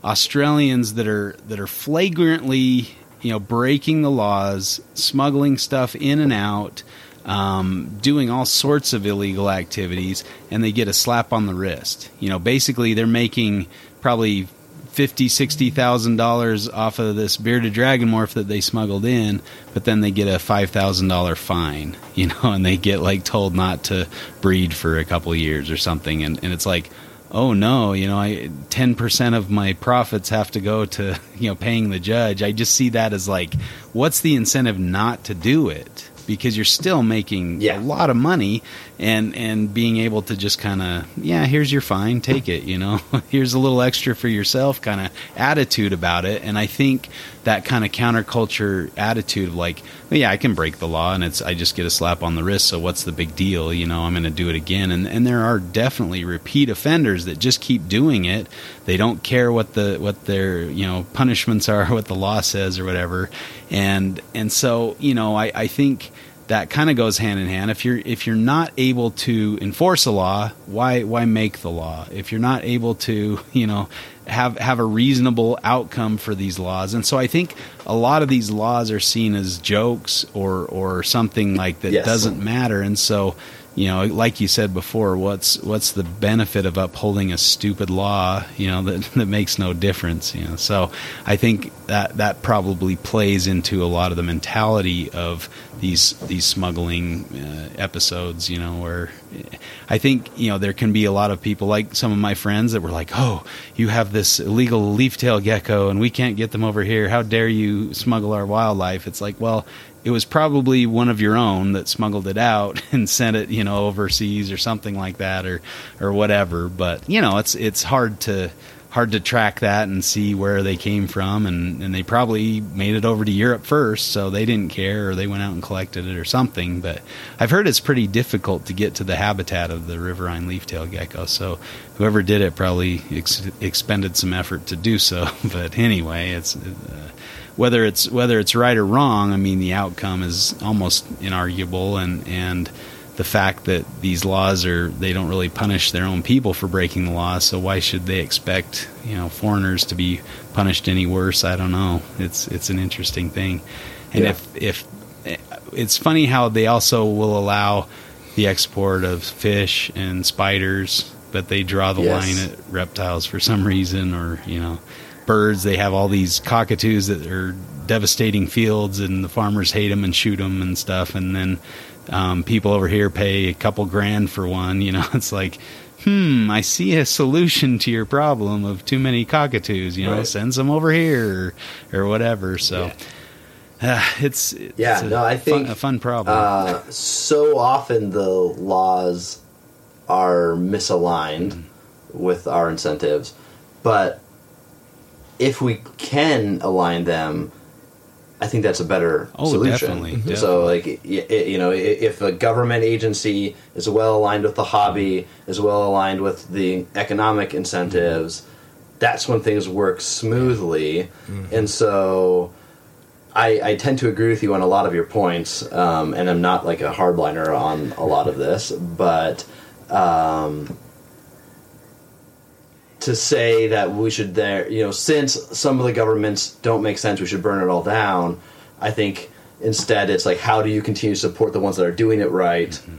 Australians that are that are flagrantly you know breaking the laws, smuggling stuff in and out. Um, doing all sorts of illegal activities, and they get a slap on the wrist. You know, basically, they're making probably fifty, sixty thousand dollars off of this bearded dragon morph that they smuggled in, but then they get a five thousand dollar fine, you know, and they get like told not to breed for a couple of years or something, and, and it's like, oh no, you know, I ten percent of my profits have to go to you know paying the judge. I just see that as like, what's the incentive not to do it? Because you're still making Yeah. a lot of money, and and being able to just kind of yeah, here's your fine, take it. You know, here's a little extra for yourself, kind of attitude about it. And I think that kind of counterculture attitude of like, yeah, I can break the law, and it's I just get a slap on the wrist. So what's the big deal? You know, I'm going to do it again. And and there are definitely repeat offenders that just keep doing it. They don't care what the what their you know punishments are, what the law says or whatever. And and so you know, I I think that kind of goes hand in hand. If you're if you're not able to enforce a law, why why make the law? If you're not able to, you know, have have a reasonable outcome for these laws. And so I think a lot of these laws are seen as jokes or or something like that Yes. doesn't matter. And so you know, like you said before, what's what's the benefit of upholding a stupid law? You know that that makes no difference. You know, so I think that that probably plays into a lot of the mentality of these these smuggling uh, episodes. You know, where I think you know there can be a lot of people like some of my friends that were like, "Oh, you have this illegal leaf-tail gecko, and we can't get them over here. How dare you smuggle our wildlife?" It's like, well it was probably one of your own that smuggled it out and sent it, you know, overseas or something like that, or or whatever. But you know, it's it's hard to hard to track that and see where they came from, and and they probably made it over to Europe first, so they didn't care, or they went out and collected it or something. But I've heard it's pretty difficult to get to the habitat of the riverine leaf-tail gecko. So whoever did it probably ex- expended some effort to do so. But anyway, it's. Uh, whether it's whether it's right or wrong, I mean the outcome is almost inarguable, and and the fact that these laws are they don't really punish their own people for breaking the law, so why should they expect you know foreigners to be punished any worse? I don't know. It's it's an interesting thing, and Yeah. if if it's funny how they also will allow the export of fish and spiders, but they draw the Yes. line at reptiles for some reason, or you know birds. They have all these cockatoos that are devastating fields, and the farmers hate them and shoot them and stuff. And then um, people over here pay a couple grand for one. You know, it's like, hmm, I see a solution to your problem of too many cockatoos. You know, Right. send some over here or, or whatever. So. Uh, it's, it's Yeah, a no, I fun- think, a fun problem. Uh, so often the laws are misaligned with our incentives, but if we can align them, I think that's a better Oh, solution. definitely, So, like, you know, if a government agency is well aligned with the hobby, is well aligned with the economic incentives, that's when things work smoothly. And so, I, I tend to agree with you on a lot of your points, um, and I'm not like a hardliner on a lot of this, but um, to say that we should there, you know, since some of the governments don't make sense, we should burn it all down. I think instead it's like how do you continue to support the ones that are doing it right, mm-hmm.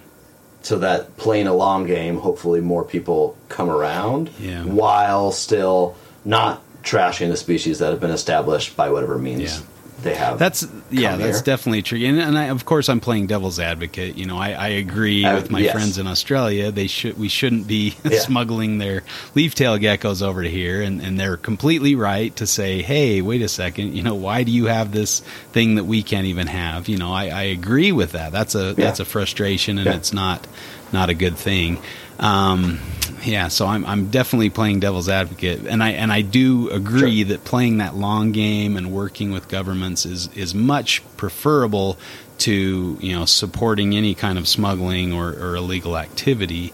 so that playing a long game, hopefully more people come around, Yeah. while still not trashing the species that have been established by whatever means Yeah. They have. That's yeah, that's here. definitely true. And, and I, of course, I'm playing devil's advocate. You know, I, I agree Uh, with my yes. friends in Australia. They should we shouldn't be Yeah. smuggling their leaf-tail geckos over to here, and, and they're completely right to say, hey, wait a second. You know, why do you have this thing that we can't even have? You know, I, I agree with that. That's a that's a frustration, and Yeah. it's not not a good thing. Um, yeah, so I'm I'm definitely playing devil's advocate, and I and I do agree Sure. that playing that long game and working with governments is is much preferable to you know supporting any kind of smuggling or, or illegal activity.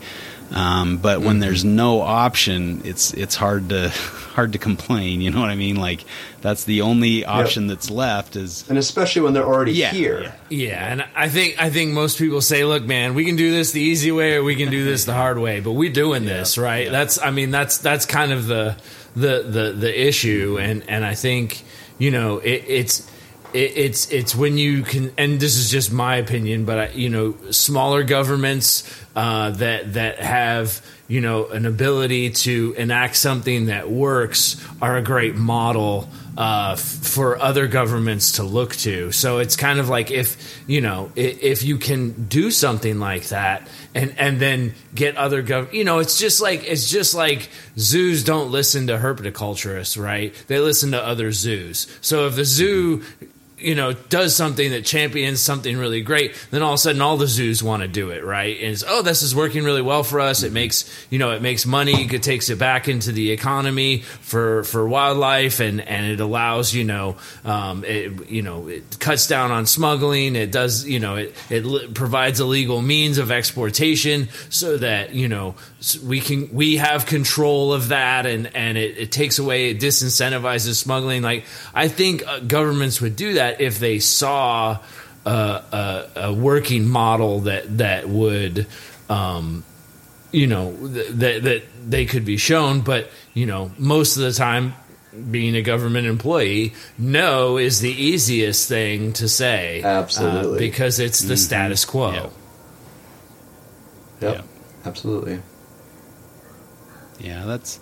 Um, but when there's no option, it's it's hard to hard to complain. You know what I mean? Like that's the only option that's left is and especially when they're already Yeah, here. yeah. Yeah, and I think I think most people say, "Look, man, we can do this the easy way, or we can do this the hard way." But we're doing this, right? yeah. That's I mean, that's that's kind of the the the the issue, and and I think you know it, it's. It, it's it's when you can, and this is just my opinion, but I, you know, smaller governments uh, that that have you know an ability to enact something that works are a great model uh, f- for other governments to look to. So it's kind of like if you know i- if you can do something like that and and then get other gov you know it's just like it's just like zoos don't listen to herpetoculturists right they listen to other zoos so if the zoo you know, does something that champions something really great, then all of a sudden all the zoos want to do it, right? And it's, oh, this is working really well for us. It makes, you know, it makes money. It takes it back into the economy for, for wildlife and, and it allows, you know, um, it, you know, it cuts down on smuggling. It does, you know, it, it provides a legal means of exportation so that, you know, we can, we have control of that and, and it, it takes away, it disincentivizes smuggling. Like, I think uh, governments would do that if they saw a, a, a working model that that would um, you know that that they could be shown, but you know most of the time being a government employee, no is the easiest thing to say. Absolutely. Uh, because it's the status quo. Yep. Yep. Yeah. Absolutely. Yeah, that's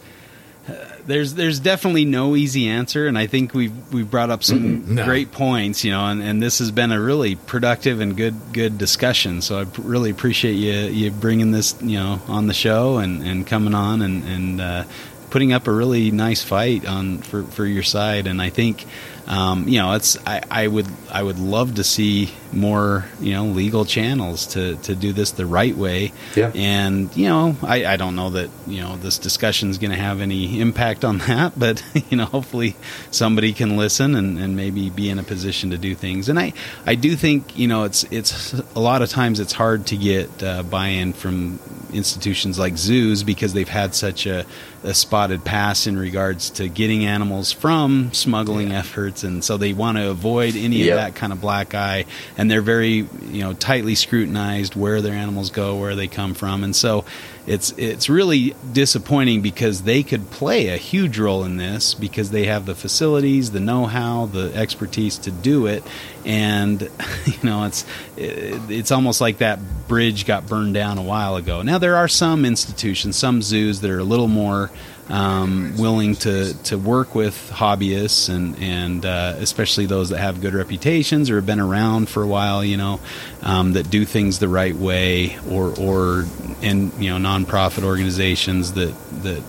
uh, there's there's definitely no easy answer, and I think we've we've brought up some No. great points, you know, and, and this has been a really productive and good good discussion. So I really appreciate you you bringing this, you know, on the show and, and coming on and and uh, putting up a really nice fight on for, for your side. And I think, um, you know, it's I, I would I would love to see more, you know, legal channels to, to do this the right way. Yeah. And you know, I, I don't know that you know this discussion is going to have any impact on that, but you know, hopefully somebody can listen and, and maybe be in a position to do things. And I, I do think you know it's it's a lot of times it's hard to get uh, buy-in from institutions like zoos because they've had such a, a spotted pass in regards to getting animals from smuggling efforts, and so they want to avoid any Yep. of that kind of black eye, and they're very you know tightly scrutinized where their animals go, where they come from, and so it's it's really disappointing because they could play a huge role in this because they have the facilities, the know-how, the expertise to do it, and you know it's it's almost like that bridge got burned down a while ago. Now there are some institutions, some zoos that are a little more um, willing to, to work with hobbyists and and uh, especially those that have good reputations or have been around for a while, you know, um, that do things the right way, or or and you know nonprofit organizations that that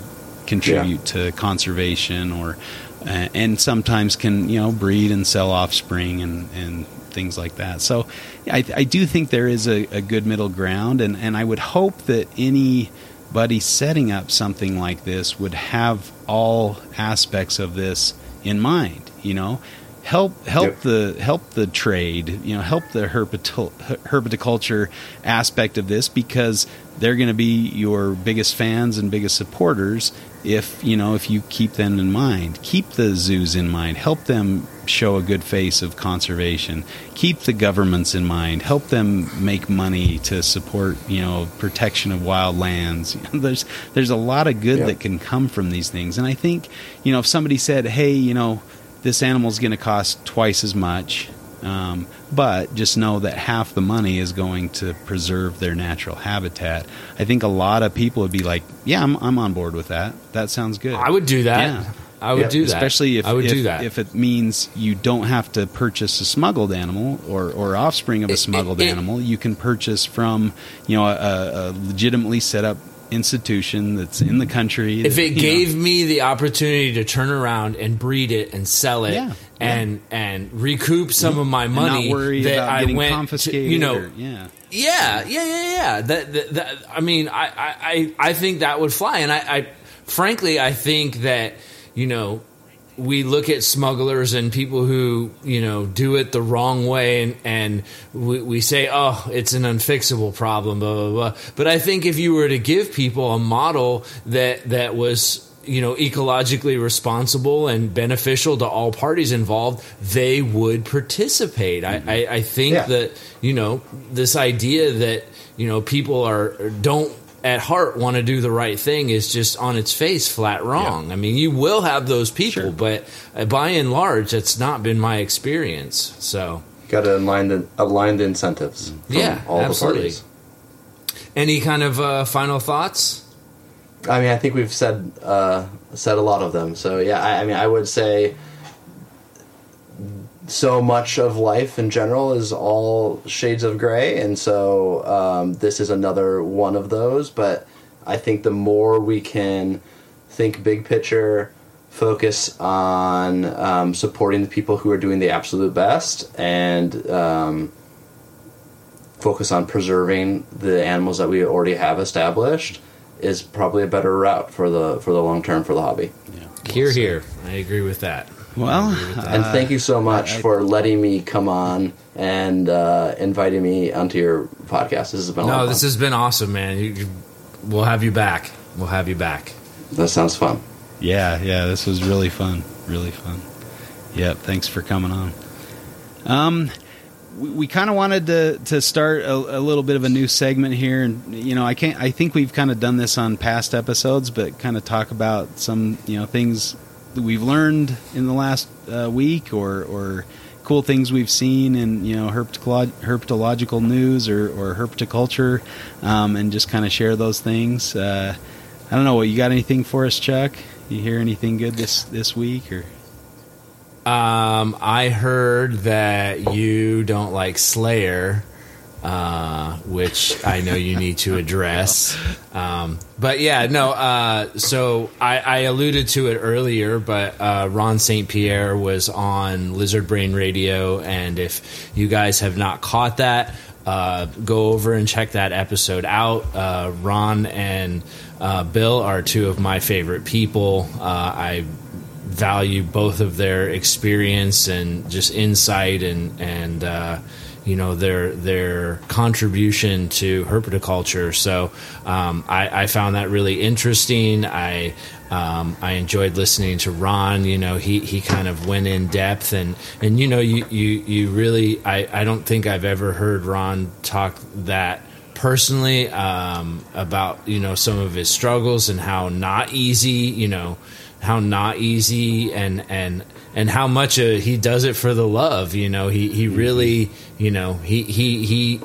contribute to conservation or uh, and sometimes can you know breed and sell offspring and and things like that. So I, I do think there is a, a good middle ground, and and I would hope that anybody setting up something like this would have all aspects of this in mind. You know, help help Yep. the help the trade. You know, help the herbitul- herpetoculture aspect of this because they're going to be your biggest fans and biggest supporters if you know if you keep them in mind. Keep the zoos in mind. Help them show a good face of conservation. Keep the governments in mind. Help them make money to support you know protection of wild lands. There's there's a lot of good that can come from these things. And i think you know if somebody said hey you know this animal is going to cost twice as much um, but just know that half the money is going to preserve their natural habitat. I think a lot of people would be like, "Yeah, I'm, I'm on board with that. That sounds good." I would do that. Yeah. I would Yeah, do that. especially if I would if, do that. if it means you don't have to purchase a smuggled animal or, or offspring of a It- smuggled it- it- animal. You can purchase from you know a, a legitimately set up institution that's in the country. if that, it you know- gave me the opportunity to turn around and breed it and sell it Yeah, and and recoup some of my money not worry that about I went to, confiscated, you know or- yeah. yeah yeah yeah yeah that, that, that I mean I, I I I think that would fly and I, I frankly I think that you know we look at smugglers and people who you know do it the wrong way and, and we, we say oh it's an unfixable problem blah blah blah. But i think if you were to give people a model that that was you know ecologically responsible and beneficial to all parties involved they would participate. I, mm-hmm. I, I think Yeah. that you know this idea that you know people are don't at heart want to do the right thing is just on its face flat wrong. I mean, you will have those people, Sure. but uh, by and large, that's not been my experience. So, Got to align the align the incentives. Yeah, all absolutely. the parties. any kind of uh, final thoughts? I mean, I think we've said uh, said a lot of them. So yeah, I, I mean, I would say so much of life in general is all shades of gray, and so um, this is another one of those. But I think the more we can think big picture, focus on um, supporting the people who are doing the absolute best, and um, focus on preserving the animals that we already have established is probably a better route for the for the long term for the hobby. Yeah. Here, here. I agree with that. Well, And uh, thank you so much I- for letting me come on and uh, inviting me onto your podcast. This has been a lot No, of this fun. has been awesome, man. You, you, we'll have you back. We'll have you back. that sounds fun. Yeah, yeah, this was really fun. Really fun. Yep, thanks for coming on. Um, we, we kind of wanted to to start a, a, little bit of a new segment here, and you know, I can't. I think we've kind of done this on past episodes, but kind of talk about some you know things that we've learned in the last uh, week, or or cool things we've seen in you know herpetolog- herpetological news or, or herpetoculture, um, and just kind of share those things. Uh, I don't know. What you got? Anything for us, Chuck? You hear anything good this this week or? Um, I heard that you don't like Slayer, uh, which I know you need to address. Um, but yeah, no. Uh, so I, I, alluded to it earlier, but uh, Ron St. Pierre was on Lizard Brain Radio, and if you guys have not caught that, uh, go over and check that episode out. Uh, Ron and uh, Bill are two of my favorite people. I value both of their experience and just insight and and uh, you know their their contribution to herpetoculture. So um, I, I, found that really interesting. I um, I enjoyed listening to Ron. You know, he, he kind of went in depth and, and you know you, you, you really I, I don't think I've ever heard Ron talk that personally um, about you know some of his struggles and how not easy you know how not easy and and and how much uh, he does it for the love. You know, he he really you know he he he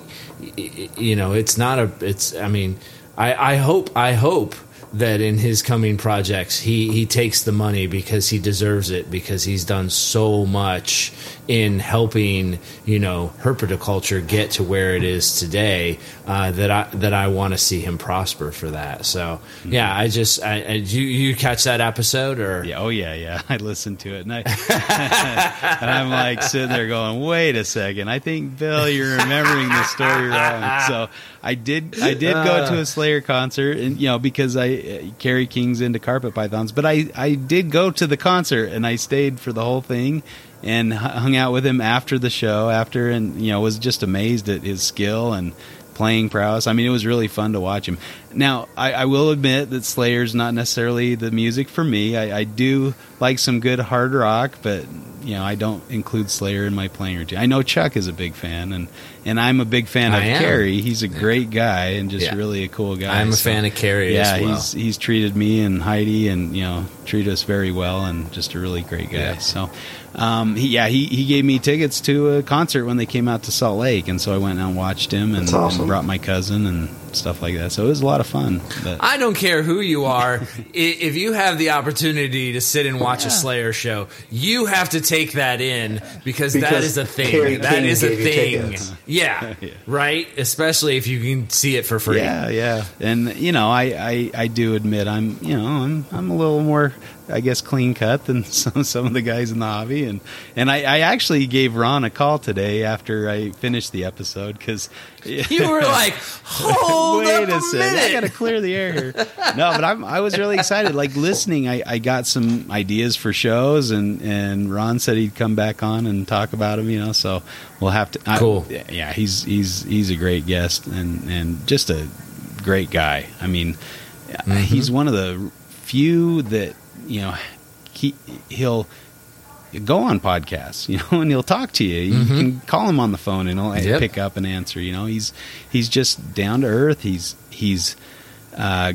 you know it's not a it's I mean I I hope I hope that in his coming projects he he takes the money because he deserves it because he's done so much in helping you know herpetoculture get to where it is today uh, that I that I want to see him prosper for that. So mm-hmm. yeah, I just I, I, you you catch that episode or yeah oh yeah yeah I listened to it and I and I'm like sitting there going wait a second I think Bill you're remembering the story wrong. So I did I did go to a Slayer concert and you know because I uh, Kerry King's into carpet pythons, but I I did go to the concert and I stayed for the whole thing and hung out with him after the show after and you know was just amazed at his skill and playing prowess. I mean, it was really fun to watch him. Now, I, I will admit that Slayer's not necessarily the music for me. I, I, do like some good hard rock, but you know, I don't include Slayer in my playing routine. I know Chuck is a big fan, and and I'm a big fan I of am. Kerry. He's a great guy and just yeah. really a cool guy. I'm a so, fan of Kerry. Yeah, well. he's he's treated me and Heidi, and you know, treated us very well, and just a really great guy. Yeah. So um, he, yeah, he, he gave me tickets to a concert when they came out to Salt Lake, and so I went and watched him and, awesome. and brought my cousin and stuff like that. So it was a lot of fun. But. I don't care who you are. if you have the opportunity to sit and watch yeah. a Slayer show, you have to take that in because, because that is a thing. Kerry that King is a thing. Yeah. Yeah, right. Especially if you can see it for free. Yeah, yeah. And you know, I, I, I do admit I'm you know I'm I'm a little more I guess clean cut than some some of the guys in the hobby, and and I, I actually gave Ron a call today after I finished the episode because you were like, hold wait a, a second, I got to clear the air here. No, but I'm I was really excited. Like listening, I, I got some ideas for shows, and and Ron said he'd come back on and talk about them. You know, so we'll have to. I, cool. Yeah, he's he's he's a great guest and and just a great guy. I mean, mm-hmm. he's one of the few that you know, he he'll go on podcasts, you know, and he'll talk to you. You mm-hmm. can call him on the phone and he'll yep. pick up and answer. You know, he's he's just down to earth. He's he's uh,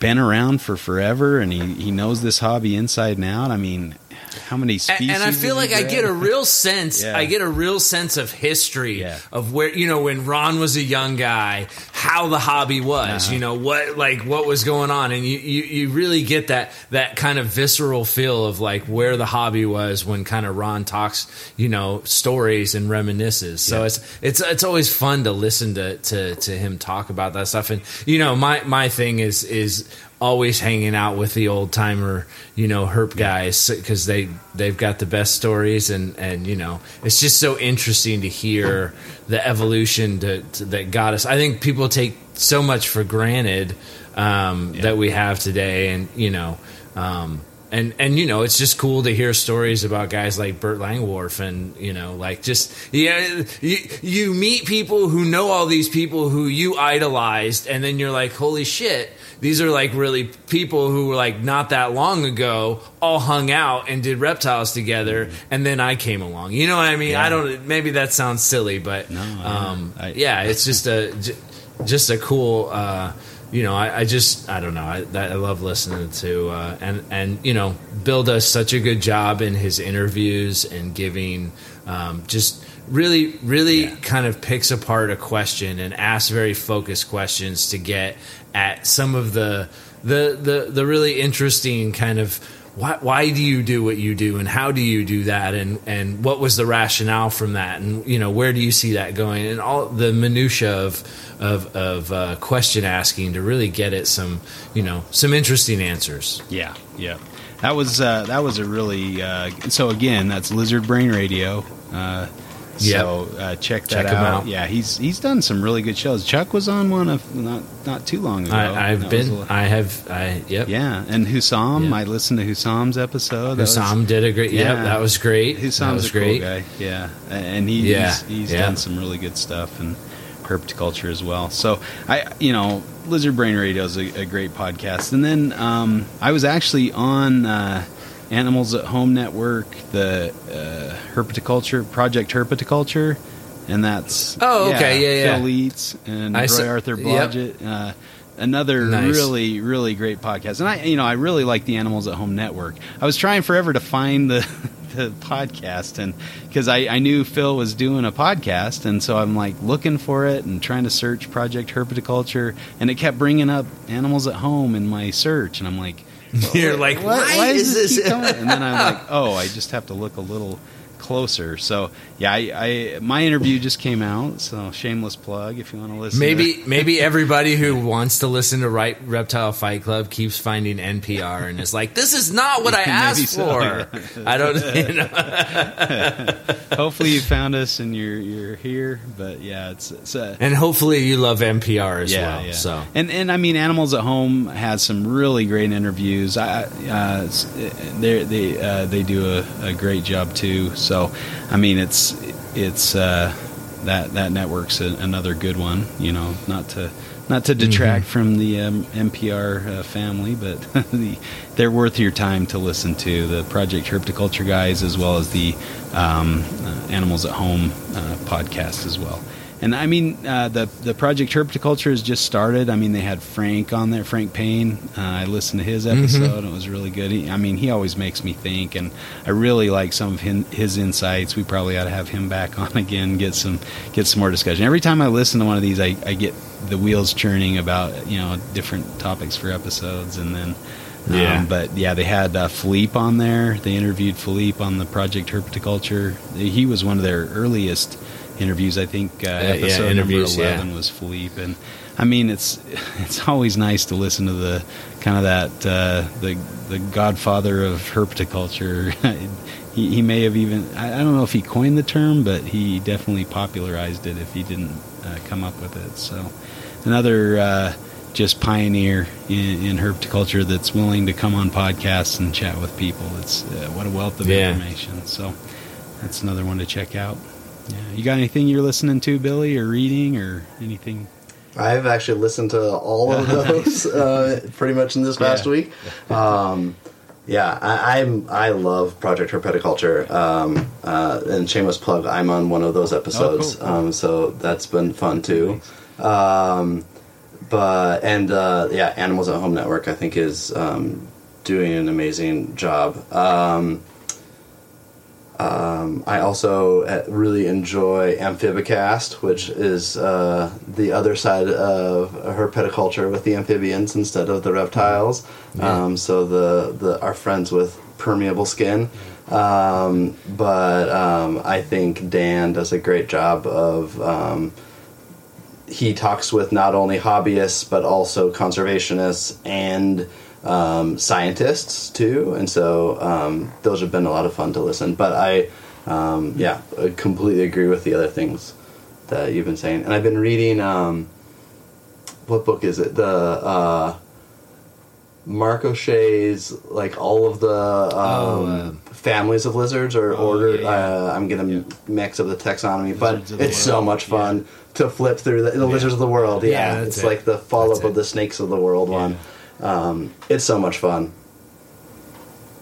been around for forever, and he he knows this hobby inside and out. I mean, how many species? And, I feel like I get a real sense. yeah. I get a real sense of history yeah. of where you know when Ron was a young guy, how the hobby was. Uh-huh. You know what like what was going on, and you, you you really get that that kind of visceral feel of like where the hobby was when kind of Ron talks you know stories and reminisces. So yeah. it's it's it's always fun to listen to to to him talk about that stuff. And you know my my thing is is always hanging out with the old timer, you know, herp guys because they they've got the best stories and and you know it's just so interesting to hear the evolution to, to, that got us. I think people take so much for granted um, yeah. that we have today, and you know. Um, and and you know it's just cool to hear stories about guys like Bert Langerwerf and you know like just yeah you, you meet people who know all these people who you idolized and then you're like holy shit these are like really people who were like not that long ago all hung out and did reptiles together and then I came along you know what I mean Yeah. I don't maybe that sounds silly but No, um, I- yeah it's just a j- just a cool uh, you know I, I just I don't know I, that, I love listening to uh, and and you know Bill does such a good job in his interviews and giving um, just really really Yeah. kind of picks apart a question and asks very focused questions to get at some of the the the, the really interesting kind of why, why do you do what you do and how do you do that and, and what was the rationale from that and you know where do you see that going and all the minutia of of, of uh, question asking to really get at some you know some interesting answers Yeah, yeah. That was uh, that was a really uh, so again that's Lizard Brain Radio. Uh, so uh, check that Check him out. out. Yeah, he's he's done some really good shows. Chuck was on one of not not too long ago. I, was been a- I have I yep yeah, and Husam. Yeah. I listened to Husam's episode. That was- Hussam did a great yeah Yeah. that was great Husam's was a cool great guy. Yeah, and he, Yeah, he's, he's yeah. done some really good stuff and herpetoculture as well. So I, you know, Lizard Brain Radio is a, a great podcast. And then um, I was actually on uh, Animals at Home Network, the uh, herpetoculture project herpetoculture, and that's Oh, okay, yeah, yeah. Phil Leitz and I Roy Arthur yep. Blodgett. Uh, Another Nice. really, really great podcast, and I, you know, I really like the Animals at Home Network. I was trying forever to find the the podcast, and because I, I knew Phil was doing a podcast, and so I'm like looking for it and trying to search Project Herpetoculture, and it kept bringing up Animals at Home in my search, and I'm like, You're like, what- why, why is this this? keep coming? And then I'm like, oh, I just have to look a little closer. So yeah, I, I my interview just came out, so shameless plug if you want to listen. to Maybe maybe everybody who wants to listen to right Reptile Fight Club keeps finding NPR and is like, this is not what I asked so, for. I don't. You know. hopefully you found us and you're you're here. But yeah, it's it's uh, And hopefully you love NPR as yeah, well. yeah. So and and I mean, Animals at Home has some really great interviews. I uh, they they uh, they do a, a great job too. So I mean, it's it's uh, that that network's a, another good one. You know, not to. Not to detract Mm-hmm. from the um, NPR uh, family, but the, they're worth your time to listen to. The Project Herpetoculture guys, as well as the um, uh, Animals at Home uh, podcast, as well. And I mean, uh, the the Project Herpetoculture has just started. I mean, they had Frank on there, Frank Payne. Uh, I listened to his episode; it was really good. He, I mean, he always makes me think, and I really like some of his, his insights. We probably ought to have him back on again, get some get some more discussion. Every time I listen to one of these, I, I get the wheels churning about you know different topics for episodes, and then. Yeah. Um, but yeah, they had uh, Philippe on there. They interviewed Philippe on the Project Herpetoculture. He was one of their earliest interviews. I think uh, yeah, episode interviews, number yeah. eleven was Philippe, and I mean it's it's always nice to listen to the kind of that uh, the the Godfather of herpetoculture. he, he may have even I, I don't know if he coined the term, but he definitely popularized it. If he didn't uh, come up with it, so another. Uh, just pioneer in, in herpetoculture that's willing to come on podcasts and chat with people. It's uh, what a wealth of Yeah. information. So that's another one to check out. Yeah, you got anything you're listening to, Billy, or reading, or anything? I've actually listened to all of those uh, pretty much in this past Yeah. week. Um, yeah, I, I'm I love Project Herpetoculture, um, uh, and shameless plug. I'm on one of those episodes, Oh, cool. Um, so that's been fun too. Um, but and uh, yeah, Animals at Home Network I think is um, doing an amazing job. Um, I also uh, really enjoy Amphibicast, which is uh, the other side of herpetoculture with the amphibians instead of the reptiles. Um, so the, the our friends with permeable skin. Um, but um, I think Dan does a great job of. Um, he talks with not only hobbyists but also conservationists and um, scientists too, and so um, those have been a lot of fun to listen. But I, um, yeah, I completely agree with the other things that you've been saying, and I've been reading. Um, what book is it? The uh, Mark O'Shea's like all of the um, Oh, families of lizards or Oh, ordered. yeah, yeah. Uh, I'm gonna mix of the taxonomy, but Lizards of the it's so much fun to flip through the, the lizards of the world. Yeah, Yeah, it's it. like the follow up of the snakes of the world one. Um, it's so much fun.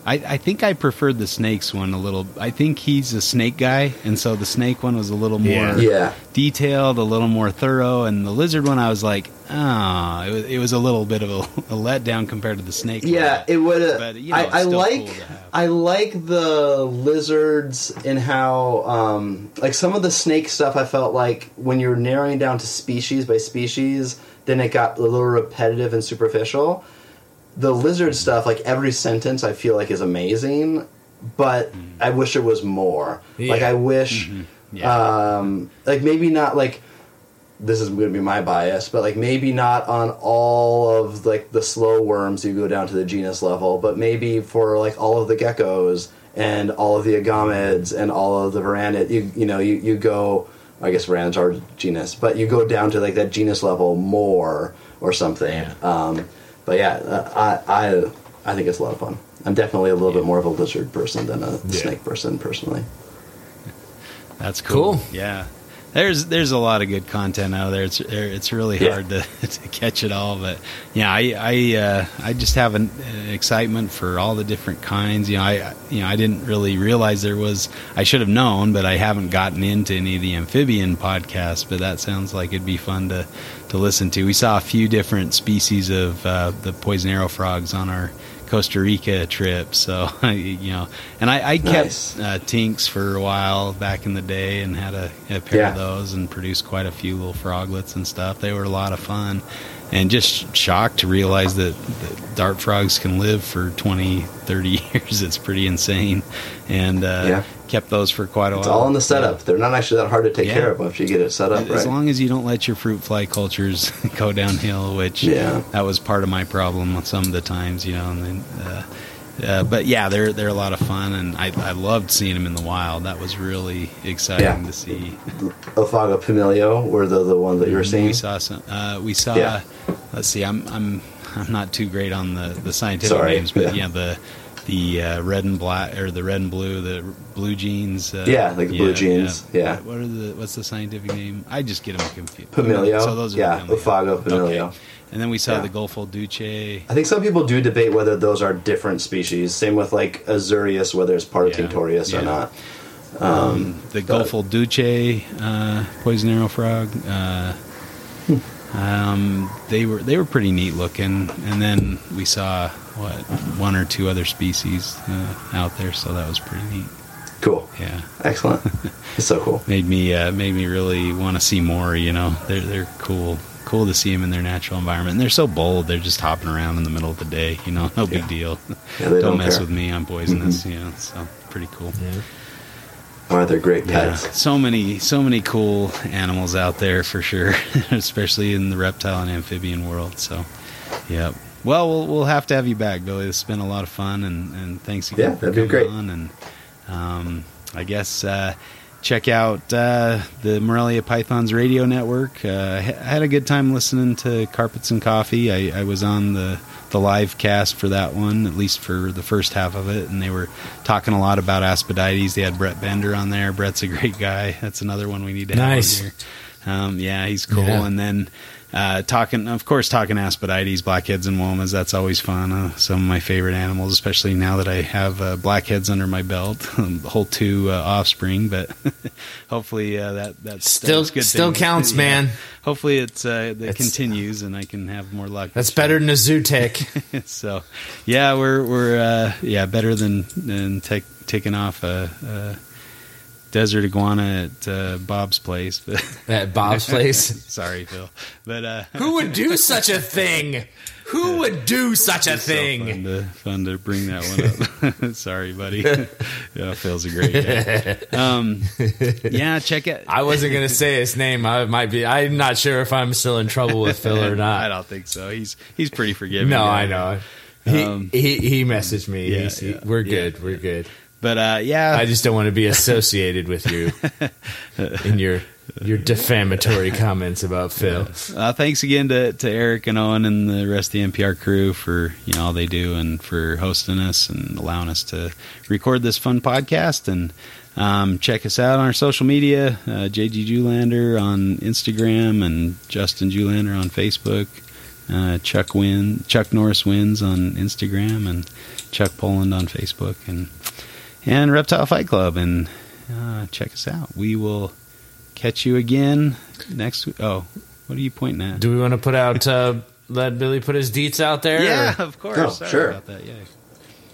I, I think I preferred the snakes one a little. I think he's a snake guy, and so the snake one was a little more Yeah. Yeah, detailed, a little more thorough, and the lizard one I was like, ah, it was, it was a little bit of a, a letdown compared to the snake. yeah. one. It would. But, you know, I, I like. cool. I like the lizards and how, um, like some of the snake stuff. I felt like when you're narrowing down to species by species, then it got a little repetitive and superficial. The lizard stuff, like every sentence, I feel like is amazing, but I wish it was more. Like I wish, Yeah. um, like maybe not like this is going to be my bias, but like maybe not on all of like the slow worms you go down to the genus level, but maybe for like all of the geckos and all of the agamids and all of the varanid, you you know you you go. I guess varanids are genus, but you go down to like that genus level more or something. Yeah. Um, but yeah, uh, I I I think it's a lot of fun. I'm definitely a little bit more of a lizard person than a Yeah. snake person personally. That's cool. Cool. Yeah. There's there's a lot of good content out there. It's it's really Yeah. hard to, to catch it all, but yeah, I I uh, I just have an, an excitement for all the different kinds. You know, I you know I didn't really realize there was. I should have known, but I haven't gotten into any of the amphibian podcasts. But that sounds like it'd be fun to to listen to. We saw a few different species of uh, the poison arrow frogs on our Costa Rica trip. So you know, and I, I Nice. kept uh, tinks for a while back in the day and had a, a pair Yeah. of those and produced quite a few little froglets and stuff. They were a lot of fun. And just shocked to realize that, that dart frogs can live for 20, 30 years. It's pretty insane. And uh, Yeah. Kept those for quite a It's while. It's all in the setup. They're not actually that hard to take Yeah. care of once you get it set up As right. long as you don't let your fruit fly cultures go downhill, which Yeah. that was part of my problem some of the times, you know. And then, uh, uh, but yeah, they're they're a lot of fun, and I, I loved seeing them in the wild. That was really exciting Yeah. to see. Oophaga Pumilio were the the ones that you were seeing. We saw some. Uh, we saw. Yeah. Let's see. I'm I'm I'm not too great on the the scientific Sorry. names, but Yeah. yeah, the the uh, red and black or the red and blue, the blue jeans. Uh, Yeah, like the blue jeans, yeah. What, what are the? What's the scientific name? I just get them confused. Pumilio. So those are yeah, Pumilio. Okay. And then we saw Yeah. the Golfo Dulce. I think some people do debate whether those are different species. Same with like Azureus, whether it's part of Yeah. Tinctorius Yeah. or not. Um, the but- Golfo Dulce uh, poison arrow frog. Uh, um, they were they were pretty neat looking, and then we saw what one or two other species uh, out there, so that was pretty neat. Cool. Yeah, Excellent. it's so cool. made me uh, made me really want to see more. You know, they're they're cool. Cool to see them in their natural environment. And they're so bold. They're just hopping around in the middle of the day. You know, no big deal. Yeah, they don't, don't mess care. with me. I'm poisonous. You know, so pretty cool. Yeah. Right, they're great Yeah, pets. so many, so many cool animals out there for sure, especially in the reptile and amphibian world. So, yeah. Well, we'll we'll have to have you back, Billy. It's been a lot of fun, and, and thanks again Yeah, for that'd be coming great. on. And um, I guess uh, check out uh, the Morelia Pythons radio network. Uh, I had a good time listening to Carpets and Coffee. I, I was on the the live cast for that one, at least for the first half of it, and they were talking a lot about Aspidites. They had Brett Bender on there. Brett's a great guy. That's another one we need to have Nice. on here. Um, yeah, he's cool. Yeah. And then uh, talking, of course, talking Aspidites, blackheads, and womas. That's always fun. Uh, some of my favorite animals, especially now that I have uh, blackheads under my belt, the whole two uh, offspring. But hopefully uh, that that's Still- good. still things. counts, Yeah. man. Hopefully it's uh, that It's- continues and I can have more luck. That's better than a zoo tech. so, yeah, we're we're uh, yeah better than than take, taking off a, a desert iguana at uh, Bob's place. But At Bob's place. sorry, Phil, but uh, Who would do such a thing? Who would do such a it's so thing? fun to, fun to bring that one up. sorry, buddy. yeah, Phil's a great guy. Um, yeah, check it. I wasn't gonna say his name. I might be. I'm not sure if I'm still in trouble with Phil or not. I don't think so. He's he's pretty forgiving. No, yeah. I know. He, Um, he he messaged me. Yeah, he- yeah, we're yeah, good. We're good. But uh, yeah, I just don't want to be associated with you in your your defamatory comments about Phil. Uh, thanks again to, to Eric and Owen and the rest of the NPR crew for you know all they do and for hosting us and allowing us to record this fun podcast. And um, check us out on our social media: uh, JG Julander on Instagram and Justin Julander on Facebook. Uh, Chuck Win Chuck Norris wins on Instagram and Chuck Poland on Facebook and and Reptile Fight Club and uh, check us out. We will catch you again next week. Oh, what are you pointing at? Do we want to put out, uh, let Billy put his deets out there? yeah, or- of course. Oh, Sorry sure. about that. Yeah.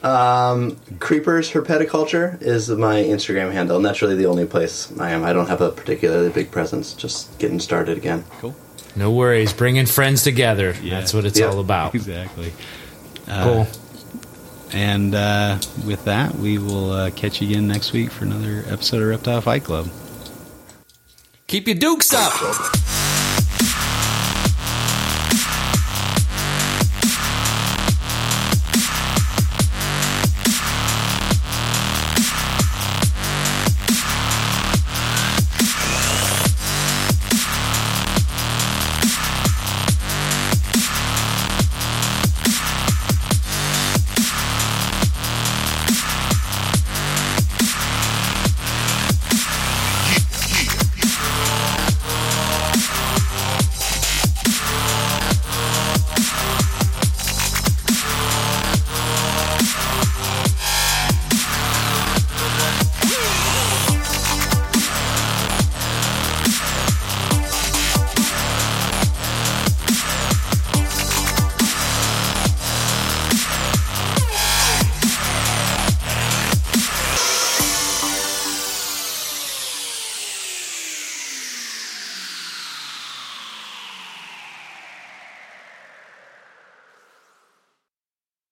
Um, Creepers Herpetoculture is my Instagram handle, and that's really the only place I am. I don't have a particularly big presence, just getting started again. Cool. No worries. Bringing friends together. Yeah. That's what it's Yeah. all about. Exactly. Uh, Cool. And uh, with that, we will uh, catch you again next week for another episode of Reptile Fight Club. Keep your dukes up.